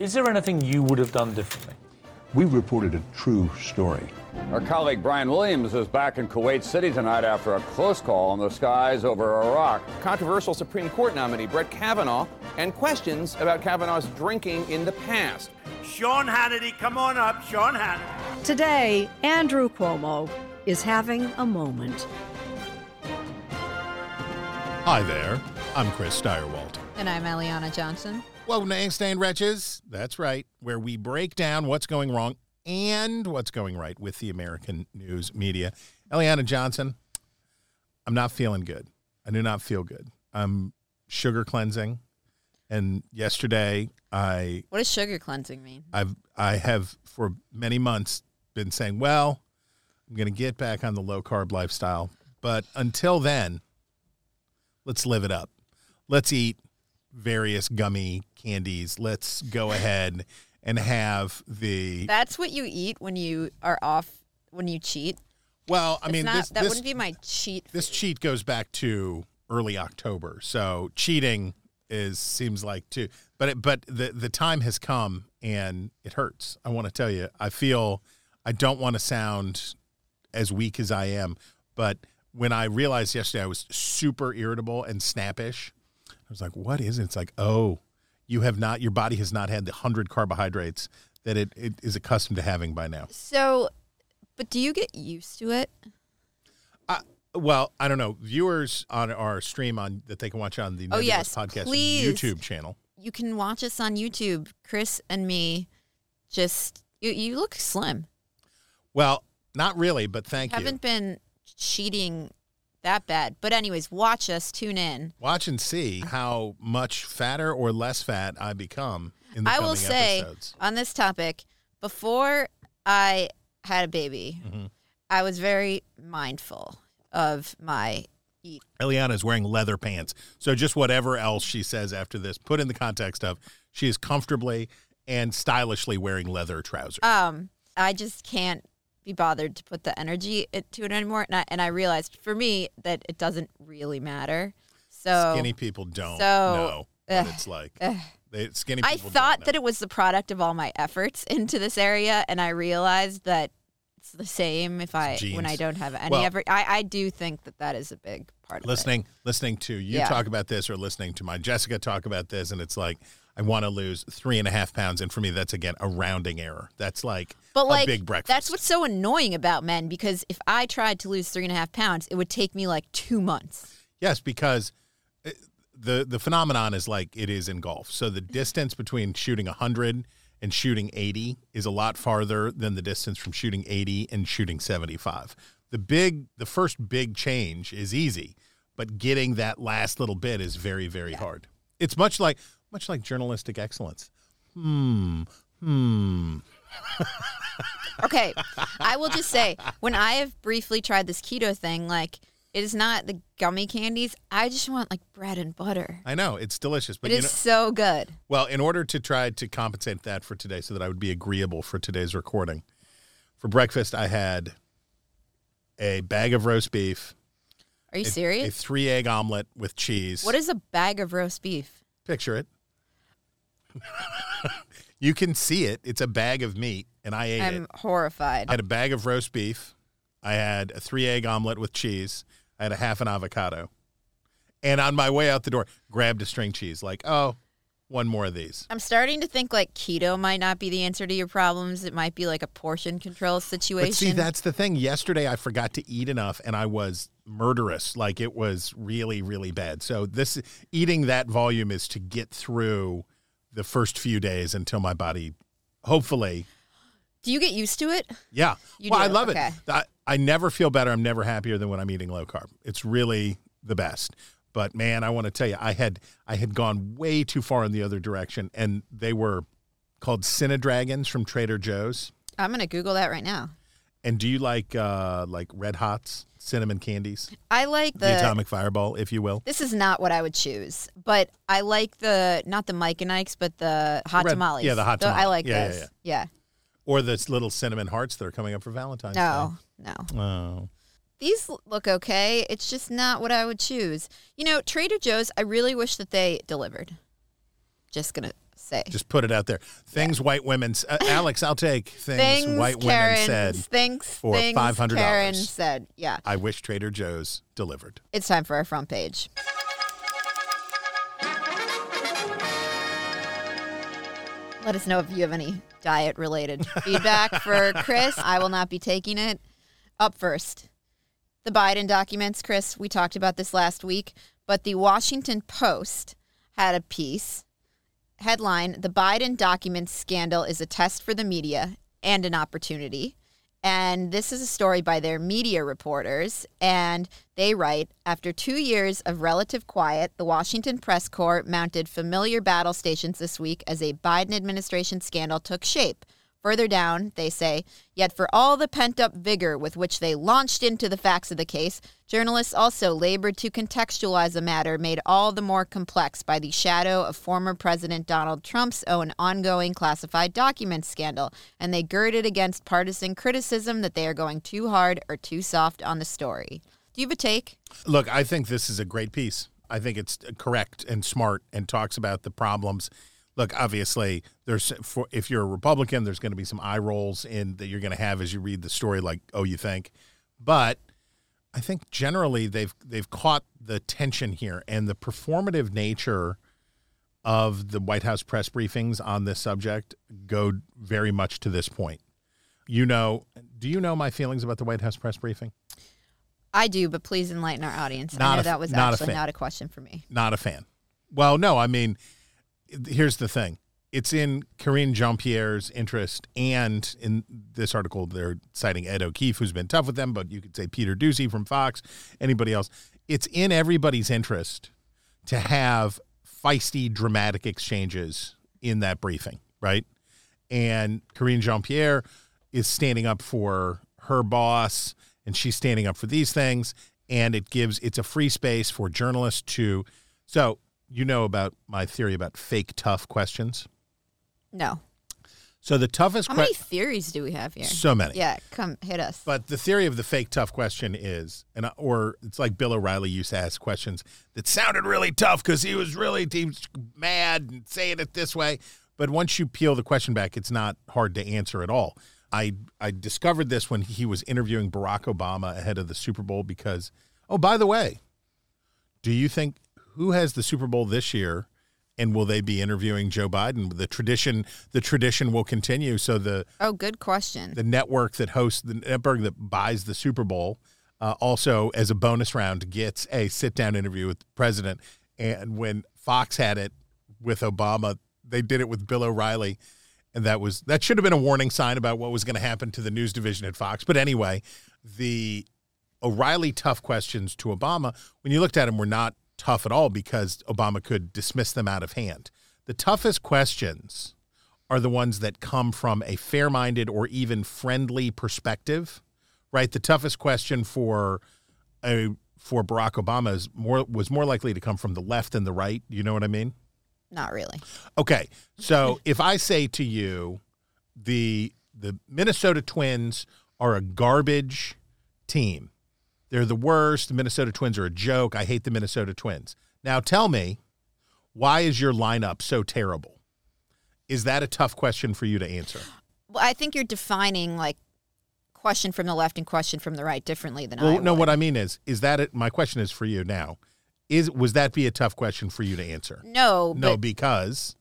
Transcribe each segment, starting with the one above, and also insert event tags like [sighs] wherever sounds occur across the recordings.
Is there anything you would have done differently? We reported a true story. Our colleague Brian Williams is back in Kuwait City tonight after a close call in the skies over Iraq. Controversial Supreme Court nominee Brett Kavanaugh and questions about Kavanaugh's drinking in the past. Sean Hannity, come on up, Sean Hannity. Today, Andrew Cuomo is having a moment. Hi there. I'm Chris Stirewalt. And I'm Eliana Johnson. Welcome to Ink Stained Wretches. That's right, where we break down what's going wrong and what's going right with the American news media. Eliana Johnson, I'm not feeling good. I do not feel good. I'm sugar cleansing. And yesterday I What does sugar cleansing mean? I've I have for many months been saying, well, I'm going to get back on the low carb lifestyle, but until then, let's live it up. Let's eat various gummy candies. Let's go ahead and have the That's what you eat when you are off when you cheat. Well, I It's mean not, this that this, wouldn't be my cheat. this food. cheat goes back to early October. So cheating is seems like too but it, but the the time has come and it hurts. I want to tell you. I feel I don't want to sound as weak as I am, but when I realized yesterday I was super irritable and snappish, was like, "What is it?" It's like, "Oh, you have not. Your body has not had the hundred carbohydrates that it, it is accustomed to having by now." So, but do you get used to it? Well, I don't know. Viewers on our stream on that they can watch on the Oh, yes, podcast please. YouTube channel. You can watch us on YouTube. Chris and me just you, you look slim. Well, not really, but thank you. Haven't been cheating that bad. But anyways, watch us, tune in. Watch and see how much fatter or less fat I become in the I will say episodes. on this topic, before I had a baby, Mm-hmm. I was very mindful of my eat. Eliana is wearing leather pants. So just whatever else she says after this, put in the context of she is comfortably and stylishly wearing leather trousers. Um, I just can't be bothered to put the energy into it anymore. And I, and I realized for me that it doesn't really matter. So skinny people don't so, know what ugh, it's like. ugh. They, skinny I thought that it was the product of all my efforts into this area, and I realized that it's the same if I when I don't have any Well- ever. I, I do think that that is a big part of listening listening to you Yeah. talk about this or listening to my Jessica talk about this, and it's like I want to lose three and a half pounds, and for me, that's again a rounding error. That's like But like a big breakfast. that's what's so annoying about men because if I tried to lose three and a half pounds, it would take me like two months. Yes, because uh, the the phenomenon is like it is in golf. So the distance between shooting 100 and shooting 80 is a lot farther than the distance from shooting 80 and shooting 75. The big the first big change is easy, but getting that last little bit is very very hard. It's much like much like journalistic excellence. Hmm. Hmm. [laughs] Okay, I will just say when I have briefly tried this keto thing, like it is not the gummy candies. I just want like bread and butter. I know it's delicious, but It is know, so good. Well, in order to try to compensate that for today so that I would be agreeable for today's recording, for breakfast, I had a bag of roast beef, Are you a, a three egg omelet with cheese. What is a bag of roast beef? Picture it. [laughs] you can see it. It's a bag of meat, and I ate I'm it. horrified. I had a bag of roast beef. I had a three egg omelet with cheese. I had a half an avocado. And on my way out the door, grabbed a string cheese, like, oh, one more of these. I'm starting to think like keto might not be the answer to your problems. It might be like a portion control situation. But see, that's the thing. Yesterday, I forgot to eat enough, and I was murderous. Like it was really, really bad. So this eating that volume is to get through the first few days until my body, hopefully, Do you get used to it? yeah. You well, I love Okay. it. I, I never feel better. I'm never happier than when I'm eating low carb. It's really the best. But man, I want to tell you, I had I had gone way too far in the other direction, and they were called Cinedragons from Trader Joe's. I'm gonna Google that right now. And do you like uh, like Red Hots cinnamon candies? I like the, the. atomic fireball, if you will. this is not what I would choose, but I like the not the Mike and Ike's, but the hot Red- tamales. yeah, the hot tamales. I like Yeah, yeah, those. yeah. Or the little cinnamon hearts that are coming up for Valentine's Day. No, no. Oh. These look okay. It's just not what I would choose. You know, Trader Joe's, I really wish that they delivered. Just going to say. Just put it out there. Things white women. Uh, Alex, I'll take things, [laughs] things white Karen women said. things, for things $500. Karen said, yeah. I wish Trader Joe's delivered. It's time for our front page. Let us know if you have any diet related [laughs] feedback for Chris. I will not be taking it. Up first, the Biden documents. Chris, we talked about this last week, but the Washington Post had a piece headline The Biden documents scandal is a test for the media and an opportunity. And this is a story by their media reporters. And they write After two years of relative quiet, the Washington press corps mounted familiar battle stations this week as a Biden administration scandal took shape. Further down, they say, yet for all the pent up vigor with which they launched into the facts of the case, journalists also labored to contextualize a matter made all the more complex by the shadow of former President Donald Trump's own ongoing classified documents scandal, and they girded against partisan criticism that they are going too hard or too soft on the story. Do you have a take? Look, I think this is a great piece. I think it's correct and smart and talks about the problems. Look, obviously, there's for if you're a Republican, there's going to be some eye rolls in that you're going to have as you read the story, like, oh, you think, but I think generally they've they've caught the tension here and the performative nature of the White House press briefings on this subject go very much to this point. You know, do you know my feelings about the White House press briefing? I do, but please enlighten our audience. Not I know a- that was not a actually fan. not a question for me. Not a fan. Well, no, I mean, here's the thing. It's in Karine Jean Pierre's interest, and in this article, they're citing Ed O'Keefe, who's been tough with them, but you could say Peter Doocy from Fox, anybody else. It's in everybody's interest to have feisty, dramatic exchanges in that briefing, right? And Karine Jean Pierre is standing up for her boss, and she's standing up for these things. And it gives it's a free space for journalists to. So you know about my theory about fake tough questions. No. So the toughest How que- many theories do we have here? so many. Yeah, come hit us. But the theory of the fake tough question is, and uh, or it's like Bill O'Reilly used to ask questions that sounded really tough because he was really he was mad and saying it this way. But once you peel the question back, it's not hard to answer at all. I I discovered this when he was interviewing Barack Obama ahead of the Super Bowl because oh by the way, do you think who has the Super Bowl this year? And will they be interviewing Joe Biden? The tradition, the tradition will continue. So the oh, good question. the network that hosts the network that buys the Super Bowl uh, also as a bonus round gets a sit down interview with the president. And when Fox had it with Obama, they did it with Bill O'Reilly, and that was that should have been a warning sign about what was going to happen to the news division at Fox. But anyway, the O'Reilly tough questions to Obama, when you looked at him, were not tough at all because Obama could dismiss them out of hand. The toughest questions are the ones that come from a fair minded or even friendly perspective, right? The toughest question for a for Barack Obama is more was more likely to come from the left than the right. You know what I mean? Not really. Okay. So [laughs] if I say to you the the Minnesota Twins are a garbage team. They're the worst. The Minnesota Twins are a joke. I hate the Minnesota Twins. Now tell me, why is your lineup so terrible? Is that a tough question for you to answer? Well, I think you're defining like question from the left and question from the right differently than I Well, would. no, what I mean is, is that it? My question is for you now. Is was that be a tough question for you to answer? no, No, because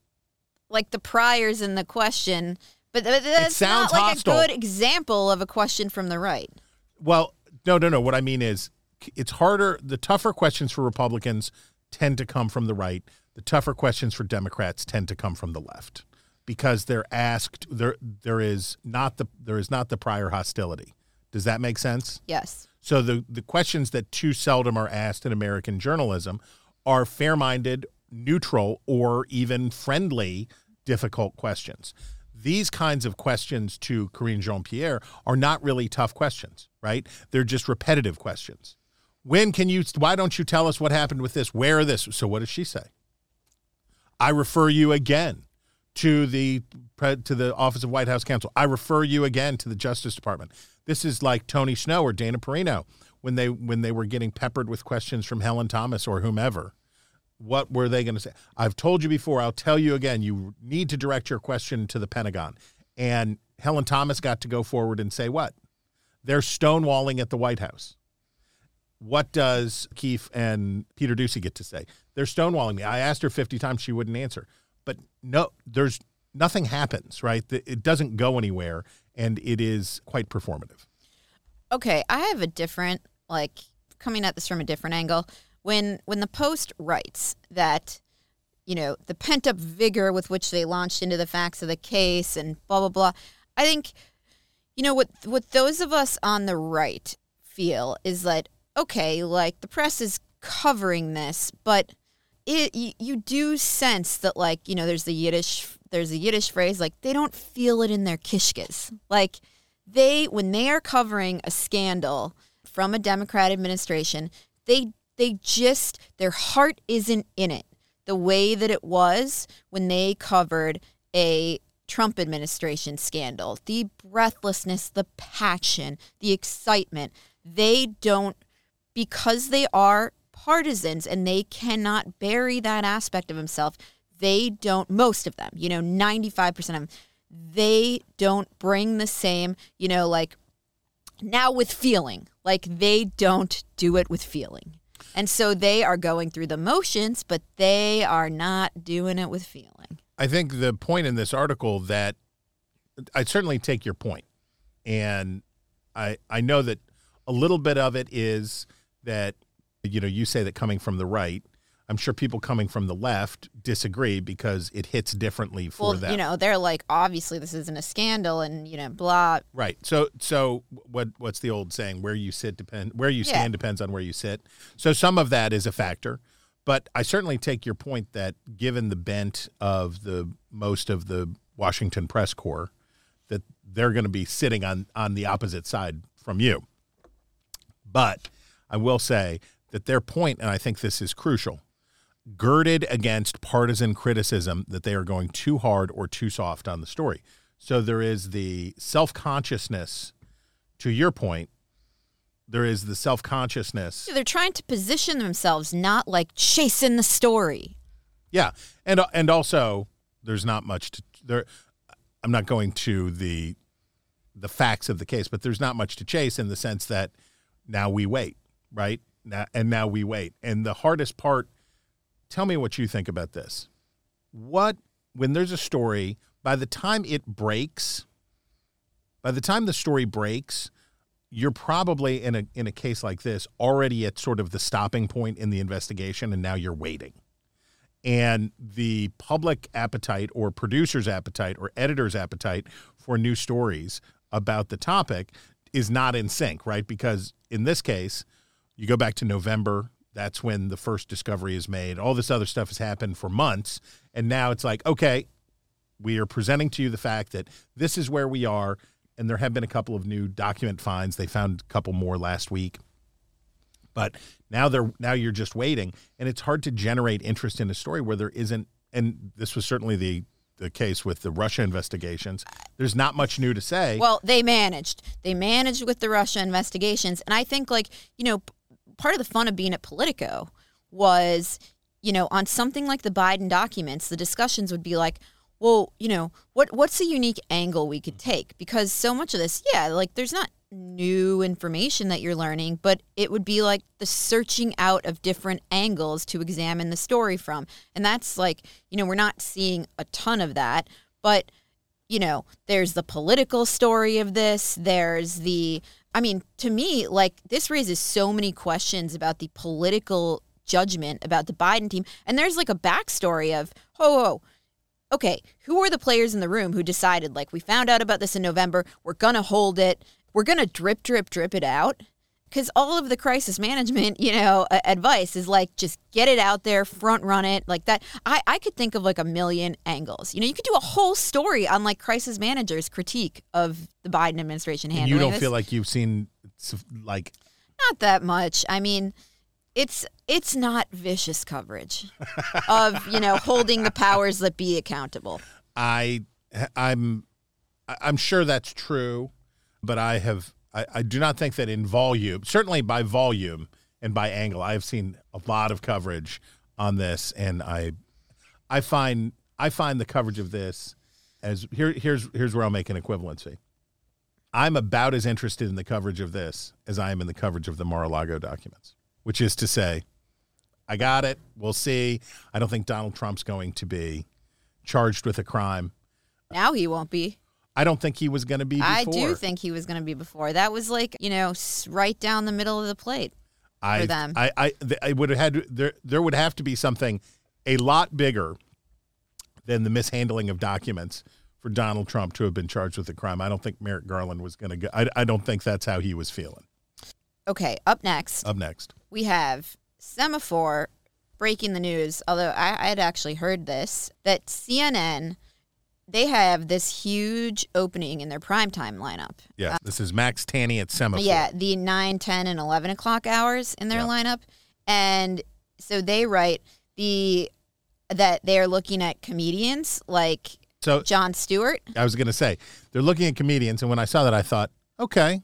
like the priors in the question, but th- that's sounds not like hostile. a good example of a question from the right. well, no, no, no. What I mean is, it's harder. The tougher questions for Republicans tend to come from the right. The tougher questions for Democrats tend to come from the left because they're asked. There, there is not the there is not the prior hostility. Does that make sense? Yes. So the the questions that too seldom are asked in American journalism are fair-minded, neutral, or even friendly, difficult questions. These kinds of questions to Karine Jean Pierre are not really tough questions, right? They're just repetitive questions. When can you? Why don't you tell us what happened with this? Where this? So what does she say? I refer you again to the to the Office of White House Counsel. I refer you again to the Justice Department. This is like Tony Snow or Dana Perino when they when they were getting peppered with questions from Helen Thomas or whomever. What were they going to say? I've told you before, I'll tell you again, you need to direct your question to the Pentagon. And Helen Thomas got to go forward and say what? They're stonewalling at the White House. What does Keefe and Peter Doocy get to say? They're stonewalling me. I asked her 50 times, she wouldn't answer. But no, there's nothing happens, right? It doesn't go anywhere, and it is quite performative. Okay, I have a different like coming at this from a different angle. When when the Post writes that you know the pent up vigor with which they launched into the facts of the case and blah blah blah, I think you know what what those of us on the right feel is that okay, like the press is covering this, but it you, do sense that like you know there's the Yiddish there's a Yiddish phrase like they don't feel it in their kishkes like they when they are covering a scandal from a Democrat administration, they they just their heart isn't in it the way that it was when they covered a Trump administration scandal. The breathlessness, the passion, the excitement. They don't because they are partisans and they cannot bury that aspect of himself. They don't most of them, you know, 95% of them they don't bring the same, you know, like now with feeling. Like they don't do it with feeling. And so they are going through the motions, but they are not doing it with feeling. I think the point in this article that I certainly take your point. And I I know that a little bit of it is that you know, you say that coming from the right I'm sure people coming from the left disagree because it hits differently for well, them. You know, they're like, obviously this isn't a scandal, and you know, blah. Right. So, so what? What's the old saying? Where you sit depend. Where you stand yeah. depends on where you sit. So some of that is a factor, but I certainly take your point that given the bent of the most of the Washington press corps, that they're going to be sitting on on the opposite side from you. But I will say that their point, and I think this is crucial girded against partisan criticism that they are going too hard or too soft on the story. So there is the self consciousness, to your point, there is the self consciousness. They're trying to position themselves, not like chasing the story. Yeah, and and also there's not much to there. I'm not going to the the facts of the case, but there's not much to chase in the sense that now we wait, right? Now, and now we wait. And the hardest part tell me what you think about this. What when there's a story, by the time it breaks, by the time the story breaks, you're probably in a in a case like this already at sort of the stopping point in the investigation and now you're waiting. And the public appetite or producer's appetite or editor's appetite for new stories about the topic is not in sync, right? Because in this case, you go back to November that's when the first discovery is made. All this other stuff has happened for months. And now it's like, okay, we are presenting to you the fact that this is where we are. And there have been a couple of new document finds. They found a couple more last week. But now they're now you're just waiting. And it's hard to generate interest in a story where there isn't and this was certainly the the case with the Russia investigations. There's not much new to say. Well, they managed. They managed with the Russia investigations. And I think, like, you know, part of the fun of being at Politico was, you know, on something like the Biden documents, the discussions would be like, well, you know, what what's a unique angle we could mm-hmm. take? Because so much of this, yeah, like there's not new information that you're learning, but it would be like the searching out of different angles to examine the story from. And that's like, you know, we're not seeing a ton of that, but you know, there's the political story of this, there's the I mean, to me, like this raises so many questions about the political judgment about the Biden team. And there's like a backstory of, oh, oh, okay, who were the players in the room who decided, like, we found out about this in November, we're going to hold it, we're going to drip, drip, drip it out? Because all of the crisis management, you know, advice is like just get it out there, front run it, like that. I I could think of like a million angles. You know, you could do a whole story on like crisis managers' critique of the Biden administration handling. you don't this. feel like you've seen like not that much. I mean, it's it's not vicious coverage of you know holding the powers that be accountable. I I'm I'm sure that's true, but I have I, I do not think that in volume, certainly by volume and by angle, I have seen a lot of coverage on this, and I, I find I find the coverage of this as here here's here's where I'll make an equivalency. I'm about as interested in the coverage of this as I am in the coverage of the Mar-a-Lago documents, which is to say, I got it. We'll see. I don't think Donald Trump's going to be charged with a crime. Now he won't be. I don't think he was going to be. Before. I do think he was going to be before. That was like, you know, right down the middle of the plate. I, them. I, I, I would have had there. There would have to be something a lot bigger than the mishandling of documents for Donald Trump to have been charged with a crime. I don't think Merrick Garland was going to go. I, I don't think that's how he was feeling. Okay, up next, Up next, we have Semafor breaking the news, although I, I had actually heard this, that CNN, they have this huge opening in their primetime lineup. yeah. Uh, this is Max Tani at Semafor. Yeah, the 9, 10, and 11 o'clock hours in their Yeah. lineup. And so they write the that they are looking at comedians like So Jon Stewart. I was going to say they're looking at comedians, and when I saw that, I thought, okay,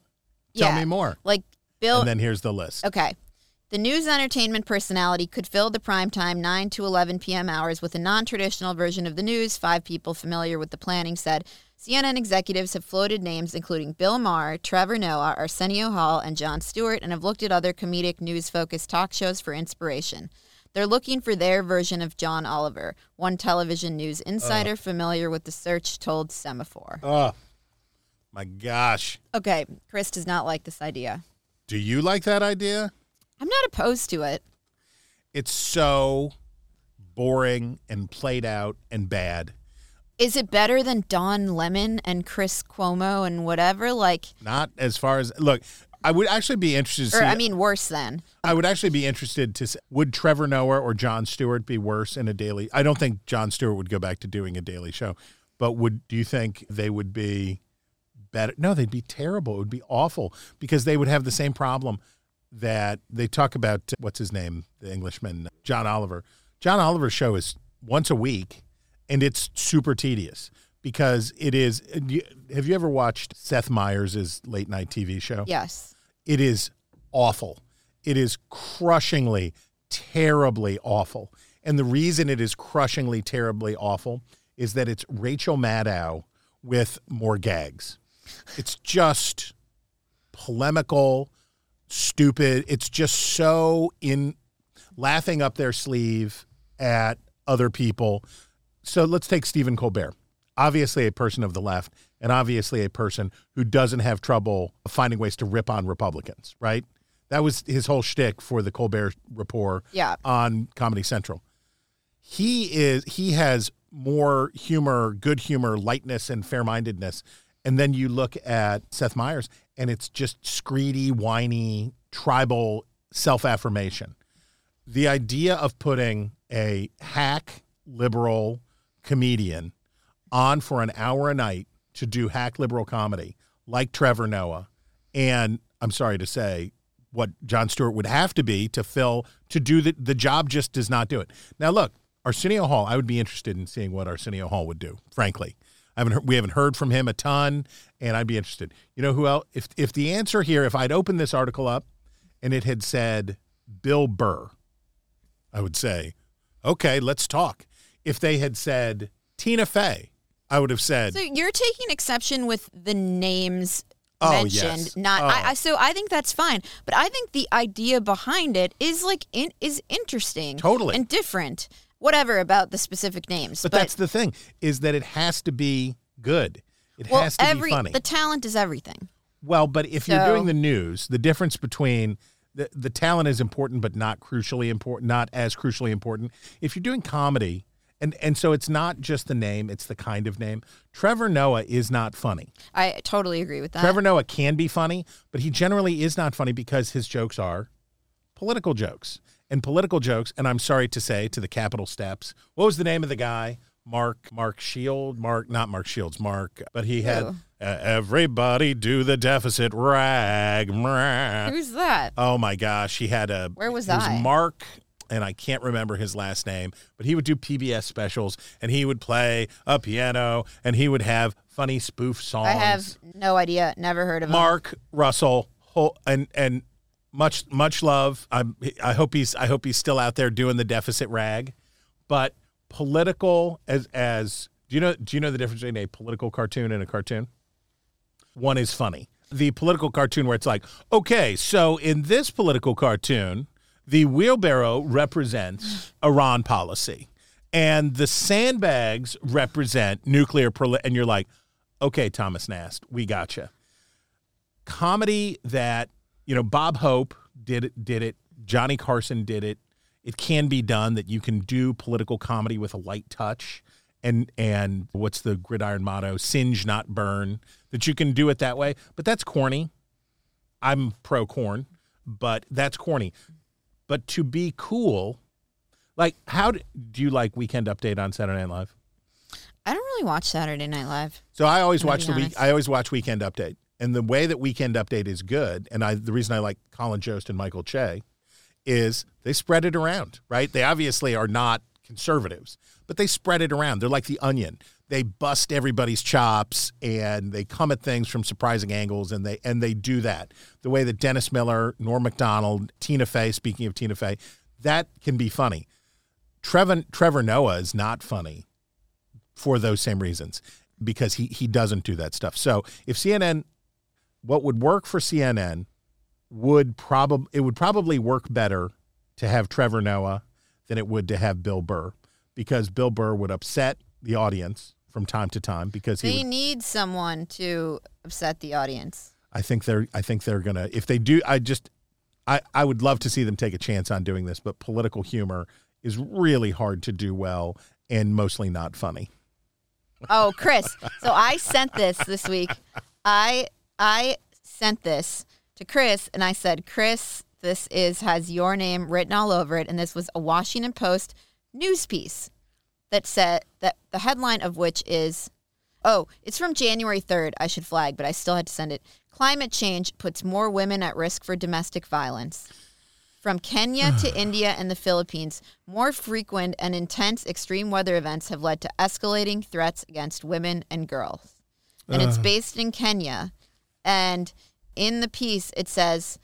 tell Yeah. me more. Like Bill And then here's the list. Okay. The news entertainment personality could fill the primetime 9 to 11 p.m. hours with a non traditional version of the news. Five people familiar with the planning said CNN executives have floated names including Bill Maher, Trevor Noah, Arsenio Hall, and Jon Stewart, and have looked at other comedic news focused talk shows for inspiration. They're looking for their version of John Oliver, one television news insider familiar with the search told Semafor. Oh, my gosh. Okay, Chris does not like this idea. Do you like that idea? I'm not opposed to it. It's so boring and played out and bad. Is it better than Don Lemon and Chris Cuomo and whatever? Like, Not as far as look. I would actually be interested to or see. I mean, worse than. I would actually be interested to. See, would Trevor Noah or Jon Stewart be worse in a daily? I don't think Jon Stewart would go back to doing a daily show, but would do you think they would be better? No, they'd be terrible. It would be awful because they would have the same problem that they talk about. What's his name? The Englishman, John Oliver. John Oliver's show is once a week, and it's super tedious because it is. Have you ever watched Seth Meyers' late night TV show? Yes. it is awful. It is crushingly, terribly awful. And the reason it is crushingly, terribly awful is that it's Rachel Maddow with more gags. It's just polemical, stupid. It's just so in laughing up their sleeve at other people. So let's take Stephen Colbert. Obviously, a person of the left, and obviously a person who doesn't have trouble finding ways to rip on Republicans, right? That was his whole shtick for the Colbert Report Yeah. on Comedy Central. He is he has more humor, good humor, lightness, and fair mindedness. And then you look at Seth Meyers, and it's just screedy, whiny, tribal self affirmation. The idea of putting a hack liberal comedian on for an hour a night to do hack liberal comedy like Trevor Noah, and I'm sorry to say, what Jon Stewart would have to be to fill to do the the job just does not do it. Now look, Arsenio Hall, I would be interested in seeing what Arsenio Hall would do. Frankly, I haven't heard, we haven't heard from him a ton, and I'd be interested. You know who else? If if the answer here, if I'd opened this article up and it had said Bill Burr, I would say, okay, let's talk. If they had said Tina Fey, I would have said, So you're taking exception with the names Oh, mentioned, yes. not. Oh. I, I, oh. so I think that's fine, but I think the idea behind it is like in, is interesting, Totally. and different. Whatever about the specific names, but, that's the thing is that it has to be good. It well, has to every be funny. the talent is everything. Well, but if you're doing the news, the difference between the, the talent is important, but not crucially important, not as crucially important. If you're doing comedy, and, and so it's not just the name, it's the kind of name. Trevor Noah is not funny. I totally agree with that. Trevor Noah can be funny, but he generally is not funny because his jokes are political jokes. And political jokes, and I'm sorry to say to the Capitol steps, what was the name of the guy? Mark Mark Shield, Mark not Mark Shields, Mark, but he had uh, everybody do the deficit rag. Mrah. Who's that? Oh my gosh, he had a Where was it I? Mark and I can't remember his last name, but he would do PBS specials and he would play a piano and he would have funny spoof songs. I have no idea. Never heard of him. Mark Russell and and much much love. I'm, I hope he's I hope he's still out there doing the deficit rag, but political as as do you know do you know the difference between a political cartoon and a cartoon? One is funny. The political cartoon where it's like, okay, so in this political cartoon, the wheelbarrow represents Iran policy, and the sandbags represent nuclear proli- and you're like, okay, Thomas Nast, we gotcha. Comedy that you know Bob Hope did it, did it, Johnny Carson did it. It can be done that you can do political comedy with a light touch and and what's the gridiron motto? Singe not burn. That you can do it that way. But that's corny. I'm pro corn but that's corny. But to be cool like how do, do you like weekend update on saturday night live? I don't really watch Saturday Night Live. so i always watch the week i always watch weekend update and the way that weekend update is good and i the reason i like colin jost and michael che is they spread it around right? They obviously are not conservatives but they spread it around. They're like the onion. They bust everybody's chops and they come at things from surprising angles and they and they do that. The way that dennis miller norm macdonald tina fey speaking of tina fey that can be funny. Trevor, trevor noah is not funny for those same reasons because he he doesn't do that stuff. So if cnn what would work for cnn would probably it would probably work better to have Trevor Noah than it would to have Bill Burr because Bill Burr would upset the audience from time to time because he They would, need someone to upset the audience. I think they're I think they're going to if they do I just I I would love to see them take a chance on doing this but political humor is really hard to do well and mostly not funny. Oh, Chris. so I sent this this week. I I sent this to Chris and I said, "Chris, this is has your name written all over it and this was a Washington Post news piece that said that the headline of which is Oh, it's from January 3rd. I should flag, but I still had to send it. Climate change puts more women at risk for domestic violence. From Kenya to [sighs] India and the Philippines, more frequent and intense extreme weather events have led to escalating threats against women and girls. And it's uh. based in Kenya. And in the piece, it says,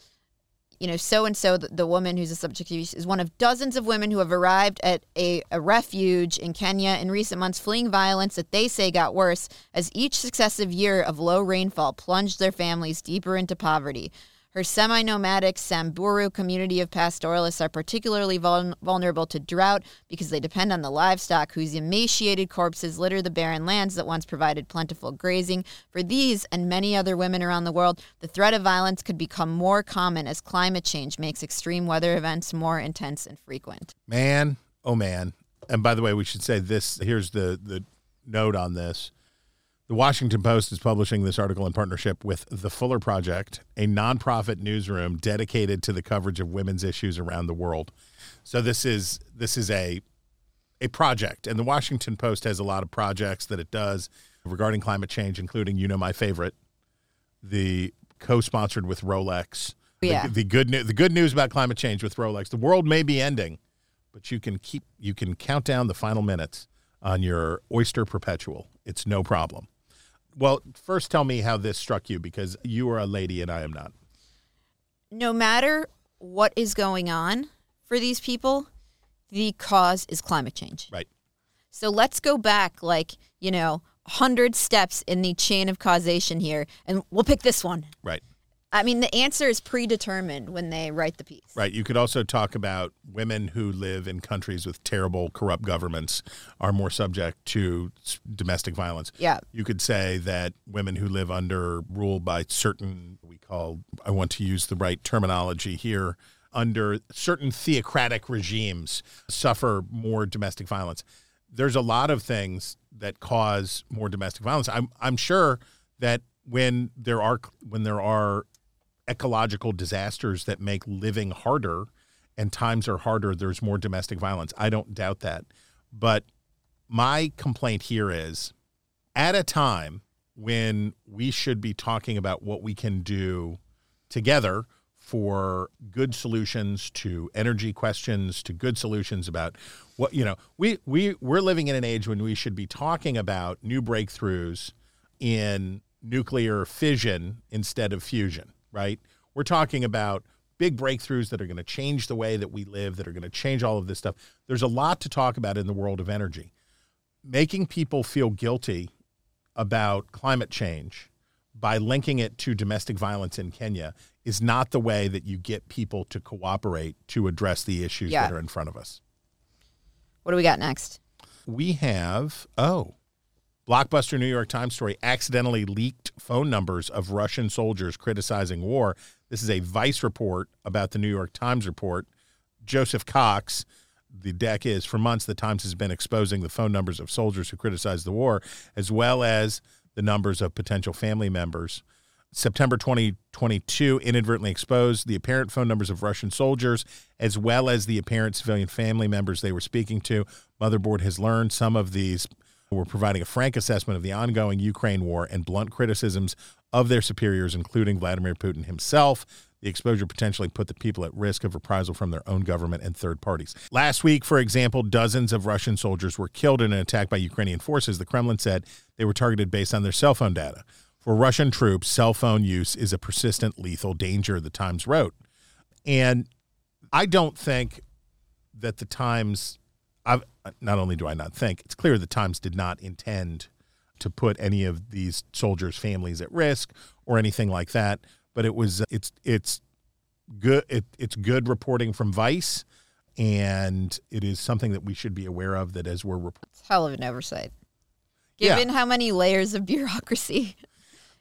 you know, so and so, the woman who's the subject of use is one of dozens of women who have arrived at a, a refuge in Kenya in recent months, fleeing violence that they say got worse as each successive year of low rainfall plunged their families deeper into poverty. Her semi nomadic Samburu community of pastoralists are particularly vul- vulnerable to drought because they depend on the livestock, whose emaciated corpses litter the barren lands that once provided plentiful grazing. For these and many other women around the world, the threat of violence could become more common as climate change makes extreme weather events more intense and frequent. Man, oh man. And by the way, we should say this here's the the note on this. The Washington Post is publishing this article in partnership with the Fuller Project, a nonprofit newsroom dedicated to the coverage of women's issues around the world. So this is this is a a project, and the Washington Post has a lot of projects that it does regarding climate change, including you know my favorite, the co-sponsored with Rolex. The- Yeah. The, good news the good news about climate change with Rolex. The world may be ending, but you can keep you can count down the final minutes on your Oyster Perpetual. It's no problem. Well, first tell me how this struck you because you are a lady and I am not. No matter what is going on for these people, the cause is climate change. Right. So let's go back like, you know, 100 steps in the chain of causation here, and we'll pick this one. Right. I mean, the answer is predetermined when they write the piece. Right. You could also talk about women who live in countries with terrible, corrupt governments are more subject to domestic violence. Yeah. You could say that women who live under rule by certain, we call, I want to use the right terminology here, under certain theocratic regimes suffer more domestic violence. There's a lot of things that cause more domestic violence. I'm, I'm sure that when there are when there are ecological disasters that make living harder and times are harder, there's more domestic violence. I don't doubt that. But my complaint here is at a time when we should be talking about what we can do together for good solutions to energy questions to good solutions about what you know we we we're living in an age when we should be talking about new breakthroughs in nuclear fission instead of fusion right we're talking about big breakthroughs that are going to change the way that we live, that are going to change all of this stuff. There's a lot to talk about in the world of energy. Making people feel guilty about climate change by linking it to domestic violence in Kenya is not the way that you get people to cooperate to address the issues Yeah. that are in front of us. What do we got next? We have, oh, blockbuster New York Times story accidentally leaked phone numbers of Russian soldiers criticizing war. This is a Vice report about the New York Times report. Joseph Cox, the deck is for months, the Times has been exposing the phone numbers of soldiers who criticize the war, as well as the numbers of potential family members. September 2022 inadvertently exposed the apparent phone numbers of Russian soldiers as well as the apparent civilian family members they were speaking to. Motherboard has learned some of these were providing a frank assessment of the ongoing Ukraine war and blunt criticisms of their superiors, including Vladimir Putin himself. The exposure potentially put the people at risk of reprisal from their own government and third parties. Last week, for example, dozens of Russian soldiers were killed in an attack by Ukrainian forces. The Kremlin said they were targeted based on their cell phone data. For Russian troops, cell phone use is a persistent lethal danger, the Times wrote. And I don't think that the Times, I've, not only do I not think, it's clear the Times did not intend to put any of these soldiers' families at risk or anything like that. But it was, it's, it's good, it, it's good reporting from Vice. And it is something that we should be aware of that as we're rep- It's hell of an oversight. Yeah. Given how many layers of bureaucracy [laughs]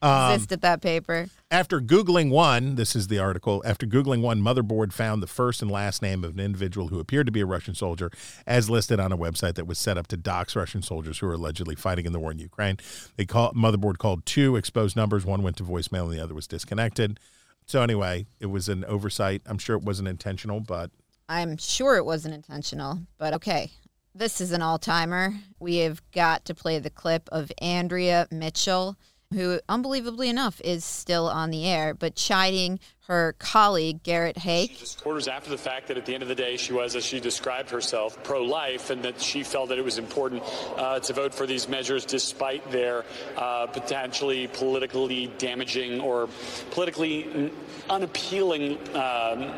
Um, exist at that paper. After Googling one, this is the article. After Googling one, Motherboard found the first and last name of an individual who appeared to be a Russian soldier, as listed on a website that was set up to dox Russian soldiers who are allegedly fighting in the war in Ukraine. They call Motherboard called two exposed numbers. One went to voicemail, and the other was disconnected. So anyway, it was an oversight. I'm sure it wasn't intentional, but I'm sure it wasn't intentional, but okay. This is an all timer. We have got to play the clip of Andrea Mitchell, who, unbelievably enough, is still on the air, but chiding her colleague, Garrett Haake. Just orders after the fact that at the end of the day, she was, as she described herself, pro life, and that she felt that it was important uh, to vote for these measures despite their uh, potentially politically damaging or politically unappealing. Um,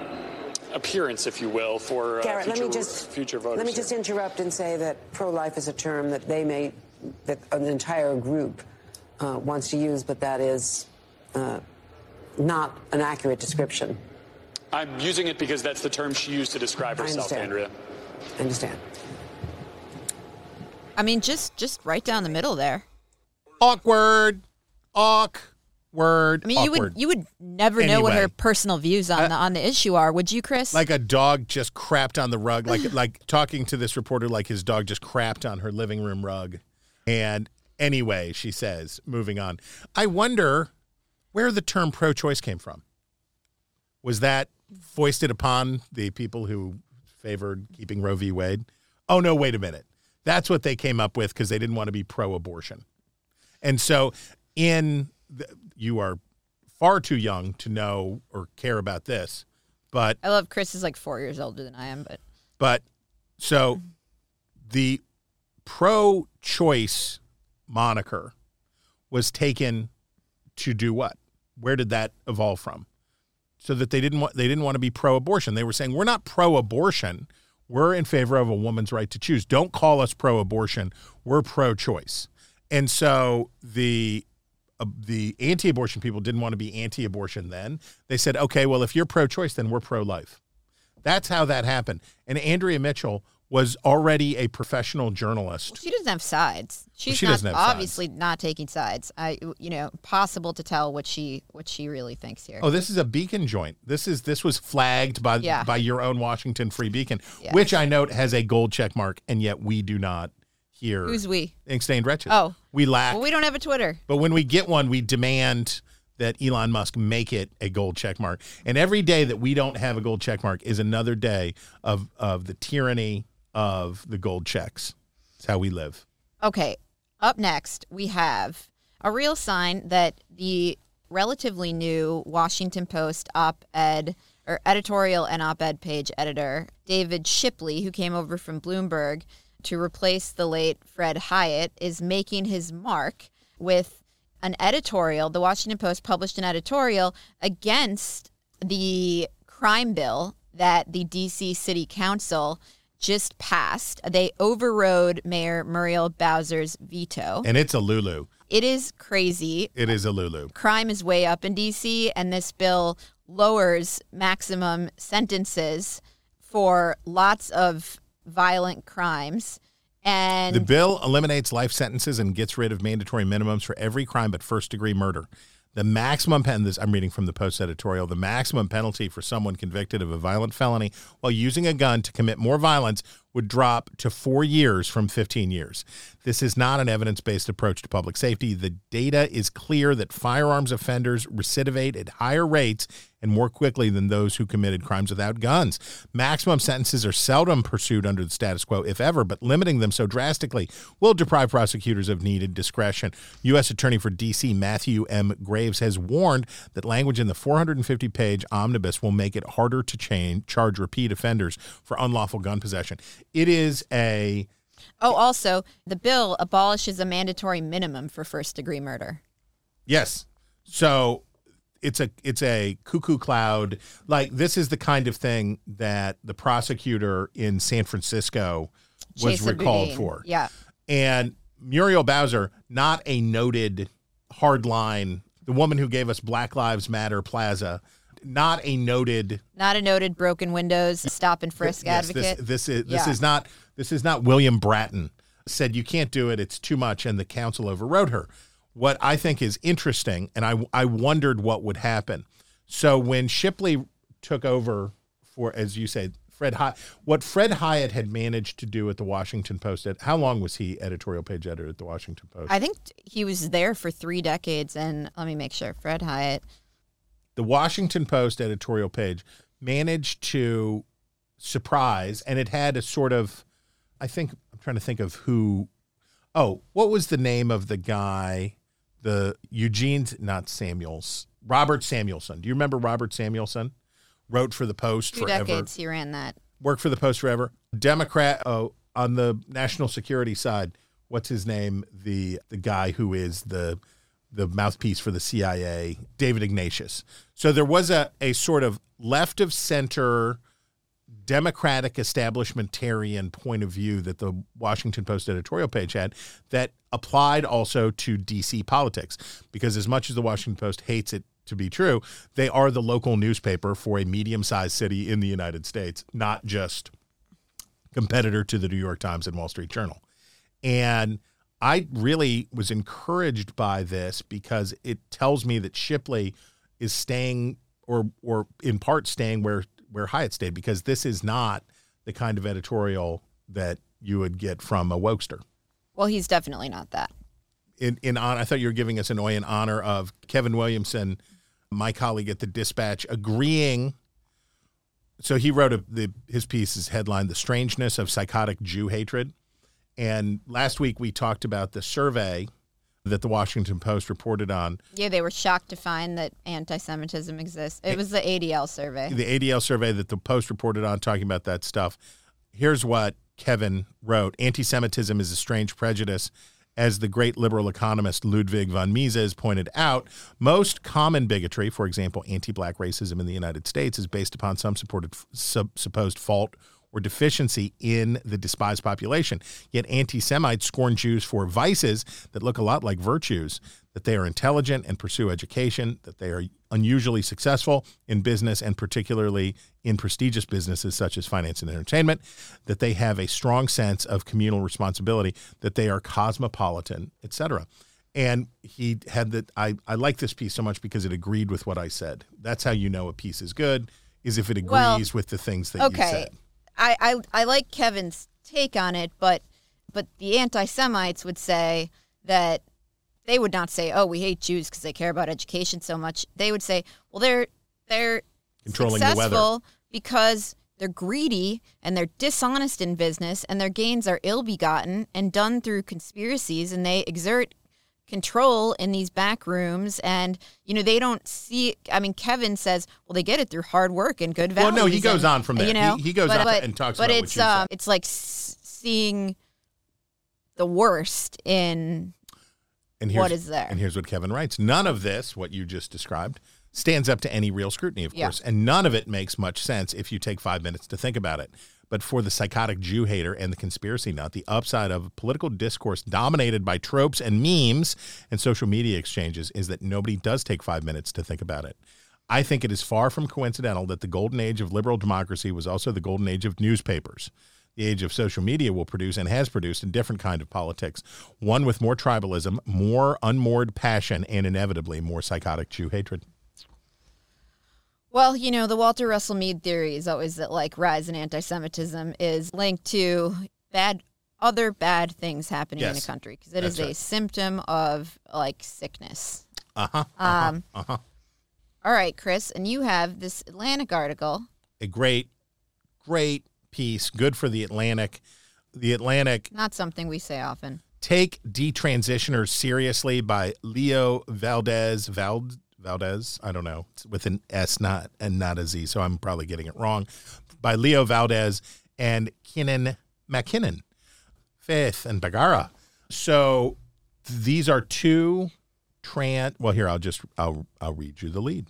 appearance, if you will, for uh, Garrett, future, let me just future voters. Let me here. just interrupt and say that pro-life is a term that they may, that an entire group uh, wants to use, but that is uh, not an accurate description. I'm using it because that's the term she used to describe I herself, understand. Andrea. I understand. I mean, just just right down the middle there. awkward, awkward. I mean, you would you would never know what her personal views on the on the issue are, would you, Chris? like a dog just crapped on the rug like [sighs] like talking to this reporter like his dog just crapped on her living room rug and anyway she says moving on. I wonder where the term pro-choice came from. Was that foisted upon the people who favored keeping roe v. Wade? Oh no wait a minute. That's what they came up with because they didn't want to be pro-abortion. And so in the, you are far too young to know or care about this but I love Chris is like four years older than I am, but but so the pro choice moniker was taken to do what? Where did that evolve from? So that they didn't want they didn't want to be pro abortion. They were saying we're not pro abortion. We're in favor of a woman's right to choose. Don't call us pro abortion. We're pro choice. And so the uh, the anti-abortion people didn't want to be anti-abortion then. They said, "Okay, well if you're pro-choice then we're pro-life." That's how that happened. And Andrea Mitchell was already a professional journalist. she doesn't have sides. She's she not doesn't have sides. obviously not taking sides. I you know, possible to tell what she what she really thinks here. Oh, this is a beacon joint. This is this was flagged by Yeah. by your own Washington Free Beacon, Yeah. which I note has a gold check mark, and yet we do not here. Who's we? Ink Stained wretches. Oh. we lack. Well, we don't have a Twitter. But when we get one, we demand that Elon Musk make it a gold check mark. And every day that we don't have a gold check mark is another day of of the tyranny of the gold checks. It's how we live. Okay. Up next, we have a real sign that the relatively new Washington Post op ed or editorial and op ed page editor, David Shipley, who came over from Bloomberg to replace the late Fred Hiatt, is making his mark with an editorial. The Washington Post published an editorial against the crime bill that the DC City Council just passed. They overrode Mayor Muriel Bowser's veto. And it's a Lulu. It is crazy. It is a Lulu. Crime is way up in DC, and this bill lowers maximum sentences for lots of violent crimes. And The bill eliminates life sentences and gets rid of mandatory minimums for every crime but first degree murder. The maximum pen this I'm reading from the post editorial, the maximum penalty for someone convicted of a violent felony while using a gun to commit more violence would drop to 4 years from 15 years. This is not an evidence-based approach to public safety. The data is clear that firearms offenders recidivate at higher rates and more quickly than those who committed crimes without guns. Maximum sentences are seldom pursued under the status quo, if ever, but limiting them so drastically will deprive prosecutors of needed discretion. U.S. Attorney for D.C. Matthew M. Graves has warned that language in the 450 page omnibus will make it harder to chain, charge repeat offenders for unlawful gun possession. It is a. oh, also, the bill abolishes a mandatory minimum for first degree murder. Yes. So it's a it's a cuckoo cloud. Like this is the kind of thing that the prosecutor in San Francisco was Chesa recalled Boudin. for. Yeah. And Muriel Bowser, not a noted hardline, the woman who gave us Black Lives Matter Plaza, not a noted Not a noted broken windows stop and frisk Yes, advocate. This, this is this Yeah. is not this is not William Bratton said you can't do it. It's too much, and the council overrode her. What I think is interesting, and I I wondered what would happen. So when Shipley took over for, as you said, Fred Hiatt, what Fred Hiatt had managed to do at the Washington Post. At how long was he editorial page editor at the Washington Post? I think he was there for three decades. And let me make sure Fred Hiatt. The Washington Post editorial page managed to surprise, and it had a sort of, I think, I'm trying to think of who, oh, what was the name of the guy, the Eugene's, not Samuels, Robert Samuelson. Do you remember Robert Samuelson? Wrote for the Post Two forever decades he ran that. worked for the Post forever. Democrat oh, on the national security side. What's his name? The the guy who is the the mouthpiece for the CIA, David Ignatius. So there was a a sort of left of center democratic establishmentarian point of view that the Washington Post editorial page had that applied also to DC politics because as much as the Washington Post hates it to be true, they are the local newspaper for a medium-sized city in the United States, not just competitor to the New York Times and Wall Street Journal. And I really was encouraged by this because it tells me that Shipley is staying or or in part staying where where Hiatt stayed because this is not the kind of editorial that you would get from a wokester. Well, he's definitely not that. In in on I thought you were giving us an oy in honor of Kevin Williamson, my colleague at the Dispatch, agreeing. So he wrote a, the his piece is headlined "The Strangeness of Psychotic Jew Hatred," and last week we talked about the survey that the Washington Post reported on Yeah, they were shocked to find that anti-Semitism exists. It was the ADL survey. the ADL survey that the Post reported on, talking about that stuff. Here's what Kevin wrote Anti Semitism is a strange prejudice. As the great liberal economist Ludwig von Mises pointed out, most common bigotry, for example, anti black racism in the United States, is based upon some supported, sub, supposed fault or deficiency in the despised population. Yet anti Semites scorn Jews for vices that look a lot like virtues that they are intelligent and pursue education, that they are unusually successful in business and particularly in prestigious businesses such as finance and entertainment, that they have a strong sense of communal responsibility, that they are cosmopolitan, etc. And he had that I, I like this piece so much because it agreed with what I said. That's how you know a piece is good, is if it agrees Well, with the things that you said. I, I I like Kevin's take on it, but but the anti-Semites would say that they would not say, "Oh, we hate Jews because they care about education so much." They would say, "Well, they're they're Controlling the weather. successful because they're greedy and they're dishonest in business, and their gains are ill-begotten and done through conspiracies, and they exert." Control in these back rooms and you know they don't see i mean kevin says well they get it through hard work and good values. Well, no, he goes on from there. you know He- he goes but, but, and talks but about what it's um it's like seeing the worst in And here's, what is there. And here's what Kevin writes None of this, what you just described, stands up to any real scrutiny, of Yeah. course. And none of it makes much sense if you take five minutes to think about it. But for the psychotic Jew hater and the conspiracy nut, the upside of political discourse dominated by tropes and memes and social media exchanges is that nobody does take five minutes to think about it. I think it is far from coincidental that the golden age of liberal democracy was also the golden age of newspapers. The age of social media will produce and has produced a different kind of politics, one with more tribalism, more unmoored passion, and inevitably more psychotic Jew hatred. Well, you know, the Walter Russell Mead theory is always that like rise in anti-Semitism is linked to bad other bad things happening in a country because it is That's a right. symptom of like sickness. Uh huh. Um, Uh huh. all right, Chris, and you have this Atlantic article. A great, great piece. Good for the Atlantic. The Atlantic Not something we say often. Take Detransitioners Seriously by Leo Valdes. Vald, Valdes? I don't know. It's with an S, not and not a Z, so I'm probably getting it wrong. By Leo Valdes and Kinnon MacKinnon. Faith and Bagara. So these are two trans well here I'll just I'll I'll read you the lead.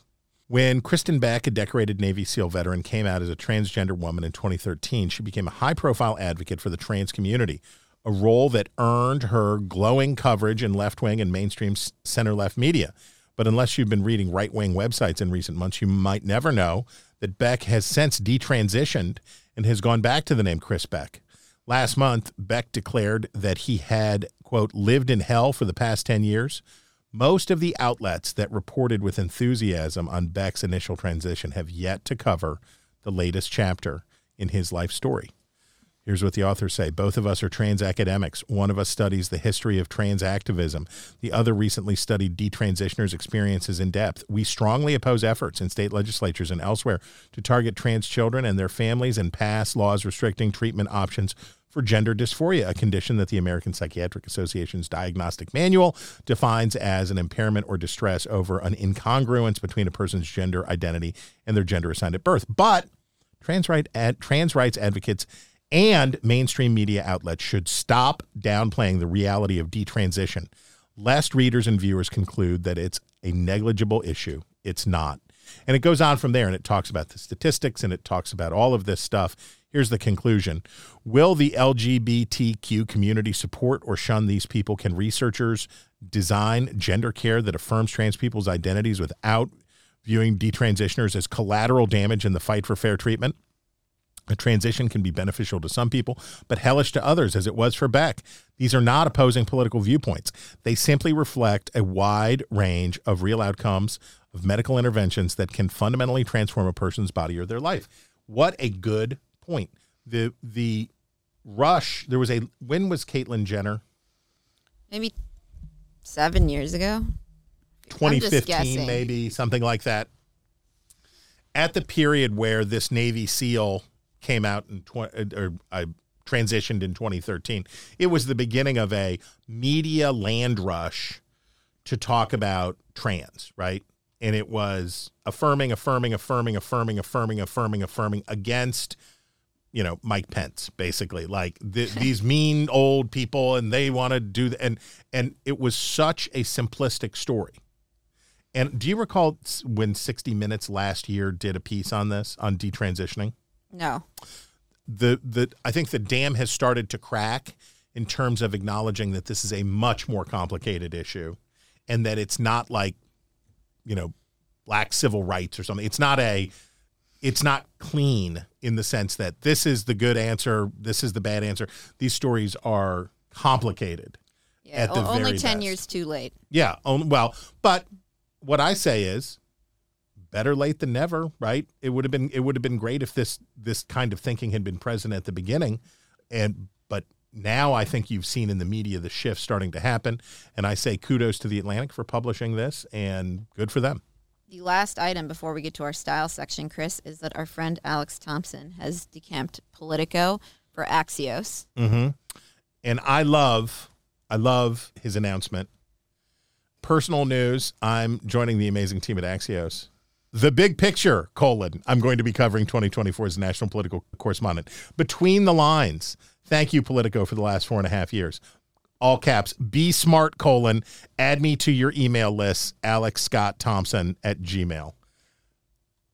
When Kristin Beck, a decorated Navy SEAL veteran, came out as a transgender woman in 2013, she became a high profile advocate for the trans community, a role that earned her glowing coverage in left wing and mainstream center left media. But unless you've been reading right wing websites in recent months, you might never know that Beck has since detransitioned and has gone back to the name Chris Beck. Last month, Beck declared that he had, quote, lived in hell for the past 10 years. Most of the outlets that reported with enthusiasm on Beck's initial transition have yet to cover the latest chapter in his life story. Here's what the authors say. Both of us are trans academics. One of us studies the history of trans activism. The other recently studied detransitioners' experiences in depth. We strongly oppose efforts in state legislatures and elsewhere to target trans children and their families and pass laws restricting treatment options for gender dysphoria, a condition that the American Psychiatric Association's diagnostic manual defines as an impairment or distress over an incongruence between a person's gender identity and their gender assigned at birth. But trans, right, ad, trans rights advocates and mainstream media outlets should stop downplaying the reality of detransition, lest readers and viewers conclude that it's a negligible issue. It's not. And it goes on from there and it talks about the statistics and it talks about all of this stuff. Here's the conclusion Will the LGBTQ community support or shun these people? Can researchers design gender care that affirms trans people's identities without viewing detransitioners as collateral damage in the fight for fair treatment? A transition can be beneficial to some people, but hellish to others, as it was for Beck. These are not opposing political viewpoints. They simply reflect a wide range of real outcomes of medical interventions that can fundamentally transform a person's body or their life. What a good point. The the rush, there was a when was Caitlyn Jenner? Maybe seven years ago. 2015 maybe something like that at the period where this navy seal came out in tw- or uh, transitioned in 2013 it was the beginning of a media land rush to talk about trans right? And it was affirming affirming affirming affirming affirming affirming affirming against you know Mike Pence basically. Like th- [laughs] these mean old people and they want to do th- and and it was such a simplistic story. And do you recall when 60 minutes last year did a piece on this on detransitioning No. the the I think the dam has started to crack in terms of acknowledging that this is a much more complicated issue and that it's not like you know black civil rights or something it's not a it's not clean in the sense that this is the good answer this is the bad answer these stories are complicated Yeah. At the only very 10 best. years too late. yeah on, well but what i say is better late than never right? It would have been it would have been great if this this kind of thinking had been present at the beginning. And but now i think you've seen in the media the shift starting to happen. And i say kudos to the atlantic for publishing this and good for them. The last item before we get to our style section, Chris, is that our friend Alex Thompson has decamped Politico for Axios. mm-hmm. and i love i love his announcement. Personal news i'm joining the amazing team at axios the big picture colon i'm going to be covering 2024's national political correspondent between the lines thank you politico for the last four and a half years all caps, be smart, colon, add me to your email list, Alex Scott Thompson at Gmail.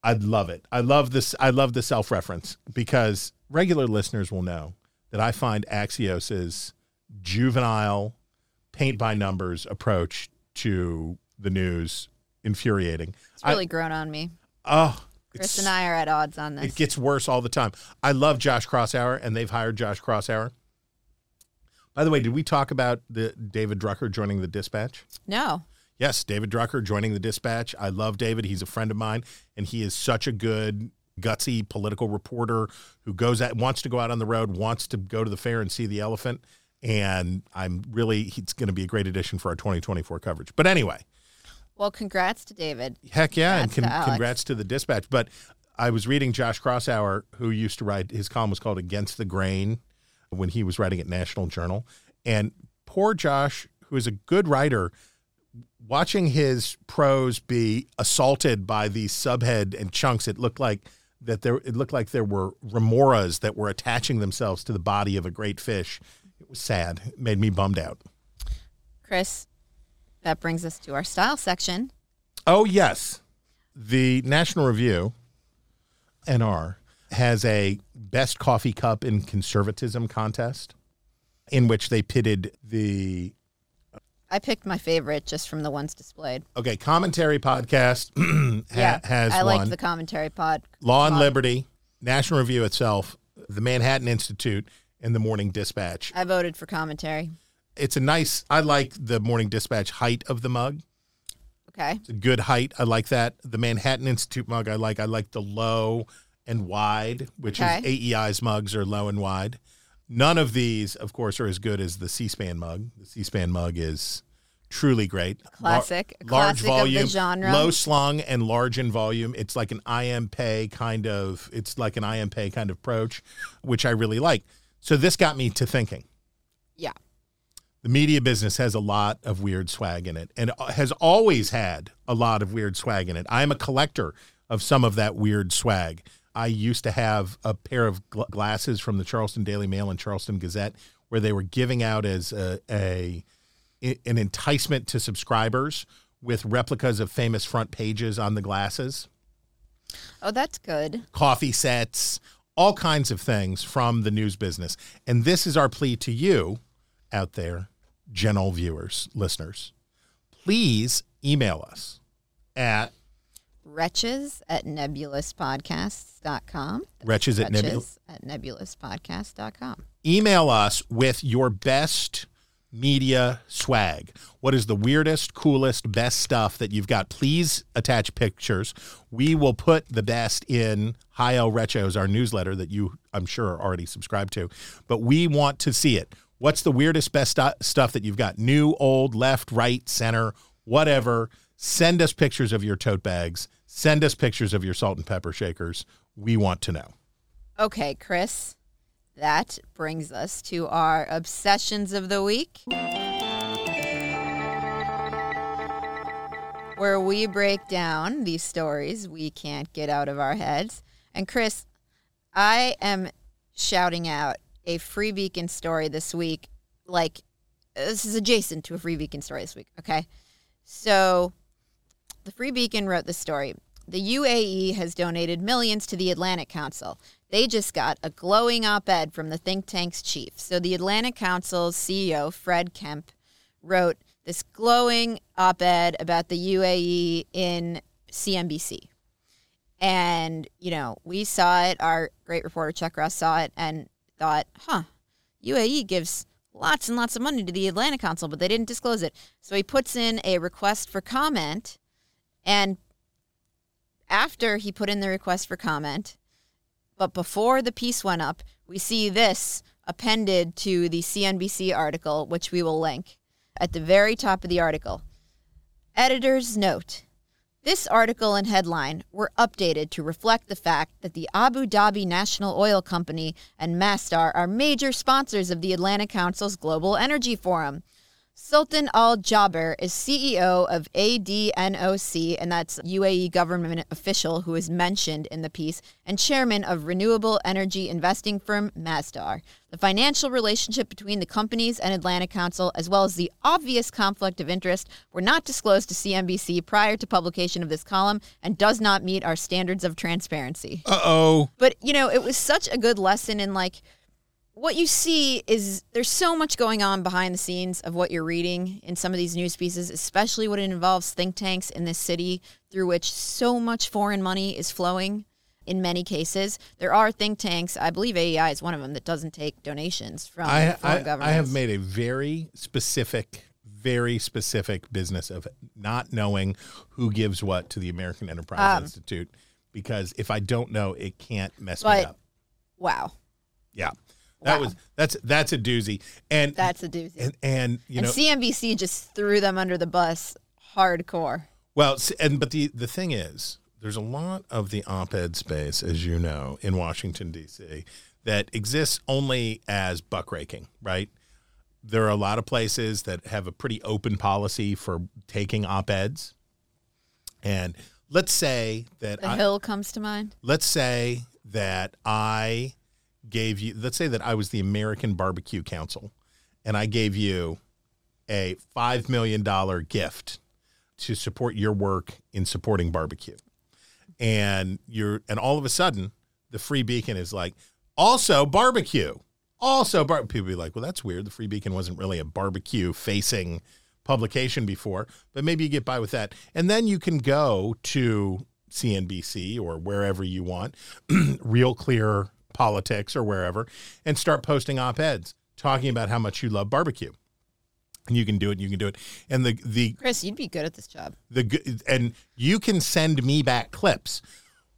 I'd love it. I love this. I love the self reference because regular listeners will know that I find Axios's juvenile, paint by numbers approach to the news infuriating. It's really grown on me. Oh, Chris and I are at odds on this. It gets worse all the time. I love Josh Kraushaar, and they've hired Josh Kraushaar. By the way, did we talk about the David Drucker joining the Dispatch? no. Yes, David Drucker joining the Dispatch. I love David. He's a friend of mine, and he is such a good, gutsy political reporter who goes out, wants to go out on the road, wants to go to the fair and see the elephant. And I'm really, he's going to be a great addition for our 2024 coverage. But anyway, Well, congrats to David. Heck yeah, and Congrats to con- Alex. congrats to the Dispatch. But I was reading Josh Kraushaar, who used to write his column was called "Against the Grain" when he was writing at National Journal, and poor Josh, who is a good writer, watching his prose be assaulted by these subhead and chunks, it looked like that there it looked like there were remoras that were attaching themselves to the body of a great fish. It was sad. It made me bummed out. Chris, that brings us to our style section. Oh yes, the National Review, NR, has a best coffee cup in conservatism contest, in which they pitted the I picked my favorite just from the ones displayed. okay commentary podcast [clears throat] ha- yeah, has I one liked the commentary pod. Law and pod. Liberty, National Review itself, the Manhattan Institute, and the Morning Dispatch. I voted for commentary. It's a nice. I like the Morning Dispatch height of the mug. Okay. It's a good height. I like that. The Manhattan Institute mug I like. I like the low and wide, which Okay. is AEI's mugs are low and wide. None of these, of course, are as good as the C-SPAN mug. The C-SPAN mug is truly great. Classic. A large classic of the volume, genre. low slung and large in volume. It's like an I.M. Pei kind of. It's like an I.M. Pei kind of approach, which I really like. So this got me to thinking. The media business has a lot of weird swag in it and has always had a lot of weird swag in it. I'm a collector of some of that weird swag. I used to have a pair of gl- glasses from the Charleston Daily Mail and Charleston Gazette where they were giving out as a, a an enticement to subscribers with replicas of famous front pages on the glasses Oh, that's good. coffee sets, all kinds of things from the news business. And this is our plea to you out there, general viewers, listeners. Please email us at Wretches at nebulouspodcasts.com. Wretches at Nebul- Wretches at nebulouspodcast.com. email us with your best media swag. What is the weirdest, coolest, best stuff that you've got? Please attach pictures. We will put the best in Hi El Rechos, our newsletter that you, I'm sure, are already subscribed to. But we want to see it. What's the weirdest, best stu- stuff that you've got? New, old, left, right, center, whatever. Send us pictures of your tote bags. Send us pictures of your salt and pepper shakers. We want to know. Okay, Chris, that brings us to our obsessions of the week, where we break down these stories we can't get out of our heads. And Chris, I am shouting out a Free Beacon story this week. Like, this is adjacent to a Free Beacon story this week, okay? So, the Free Beacon wrote this story. The UAE has donated millions to the Atlantic Council. They just got a glowing op ed from the think tank's chief. So, the Atlantic Council's CEO, Fred Kempe, wrote this glowing op ed about the UAE in CNBC. And, you know, we saw it. Our great reporter, Chuck Ross, saw it and thought, huh, UAE gives lots and lots of money to the Atlanta Council, but they didn't disclose it. So he puts in a request for comment. And after he put in the request for comment, but before the piece went up, we see this appended to the CNBC article, which we will link at the very top of the article. Editor's note. This article and headline were updated to reflect the fact that the Abu Dhabi National Oil Company and Masdar are major sponsors of the Atlantic Council's Global Energy Forum. Sultan Al Jaber is CEO of ADNOC, and that's UAE government official who is mentioned in the piece, and chairman of renewable energy investing firm Masdar. The financial relationship between the companies and Atlantic Council, as well as the obvious conflict of interest, were not disclosed to CNBC prior to publication of this column and does not meet our standards of transparency. Uh oh. But, you know, it was such a good lesson in like, what you see is there's so much going on behind the scenes of what you're reading in some of these news pieces, especially when it involves think tanks in this city through which so much foreign money is flowing in many cases. There are think tanks, I believe AEI is one of them, that doesn't take donations from I, foreign I, governments. I have made a very specific, very specific business of not knowing who gives what to the American Enterprise Um, Institute because if I don't know, it can't mess me up. wow, Yeah. That Wow. was that's that's a doozy. And that's a doozy. and, and you and know CNBC just threw them under the bus hardcore. Well, and but the the thing is, there's a lot of the op-ed space, as you know, in Washington D.C. that exists only as buck raking, right? There are a lot of places that have a pretty open policy for taking op-eds, and let's say that The I, Hill comes to mind. let's say that I gave you, let's say that I was the American Barbecue Council and I gave you a $5 million gift to support your work in supporting barbecue. And you're, and all of a sudden, the Free Beacon is like, also barbecue. Also, bar- people be like, well, that's weird. The Free Beacon wasn't really a barbecue facing publication before, but maybe you get by with that. And then you can go to CNBC or wherever you want, [clears throat] Real Clear Politics or wherever, and start posting op eds talking about how much you love barbecue. And you can do it. You can do it. And the the Chris, you'd be good at this job. the and you can send me back clips.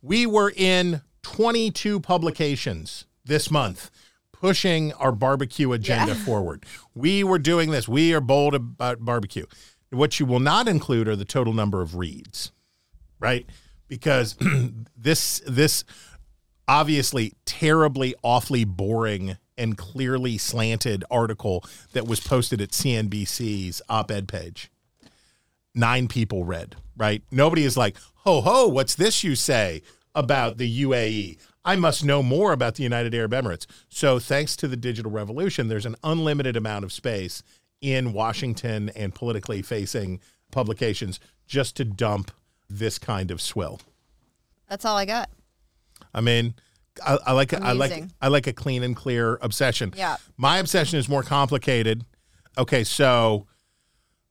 We were in 22 publications this month pushing our barbecue agenda Yeah. [laughs] forward. We were doing this. We are bold about barbecue. What you will not include are the total number of reads, right? Because [clears throat] this this obviously terribly awfully boring and clearly slanted article that was posted at CNBC's op-ed page nine people read, right? Nobody is like, ho, ho, what's this you say about the UAE? I must know more about the United Arab Emirates. So, thanks to the digital revolution, there's an unlimited amount of space in Washington and politically facing publications just to dump this kind of swill. That's all I got. I mean, I, I like I like I like a clean and clear obsession. Yeah. My obsession is more complicated. Okay, so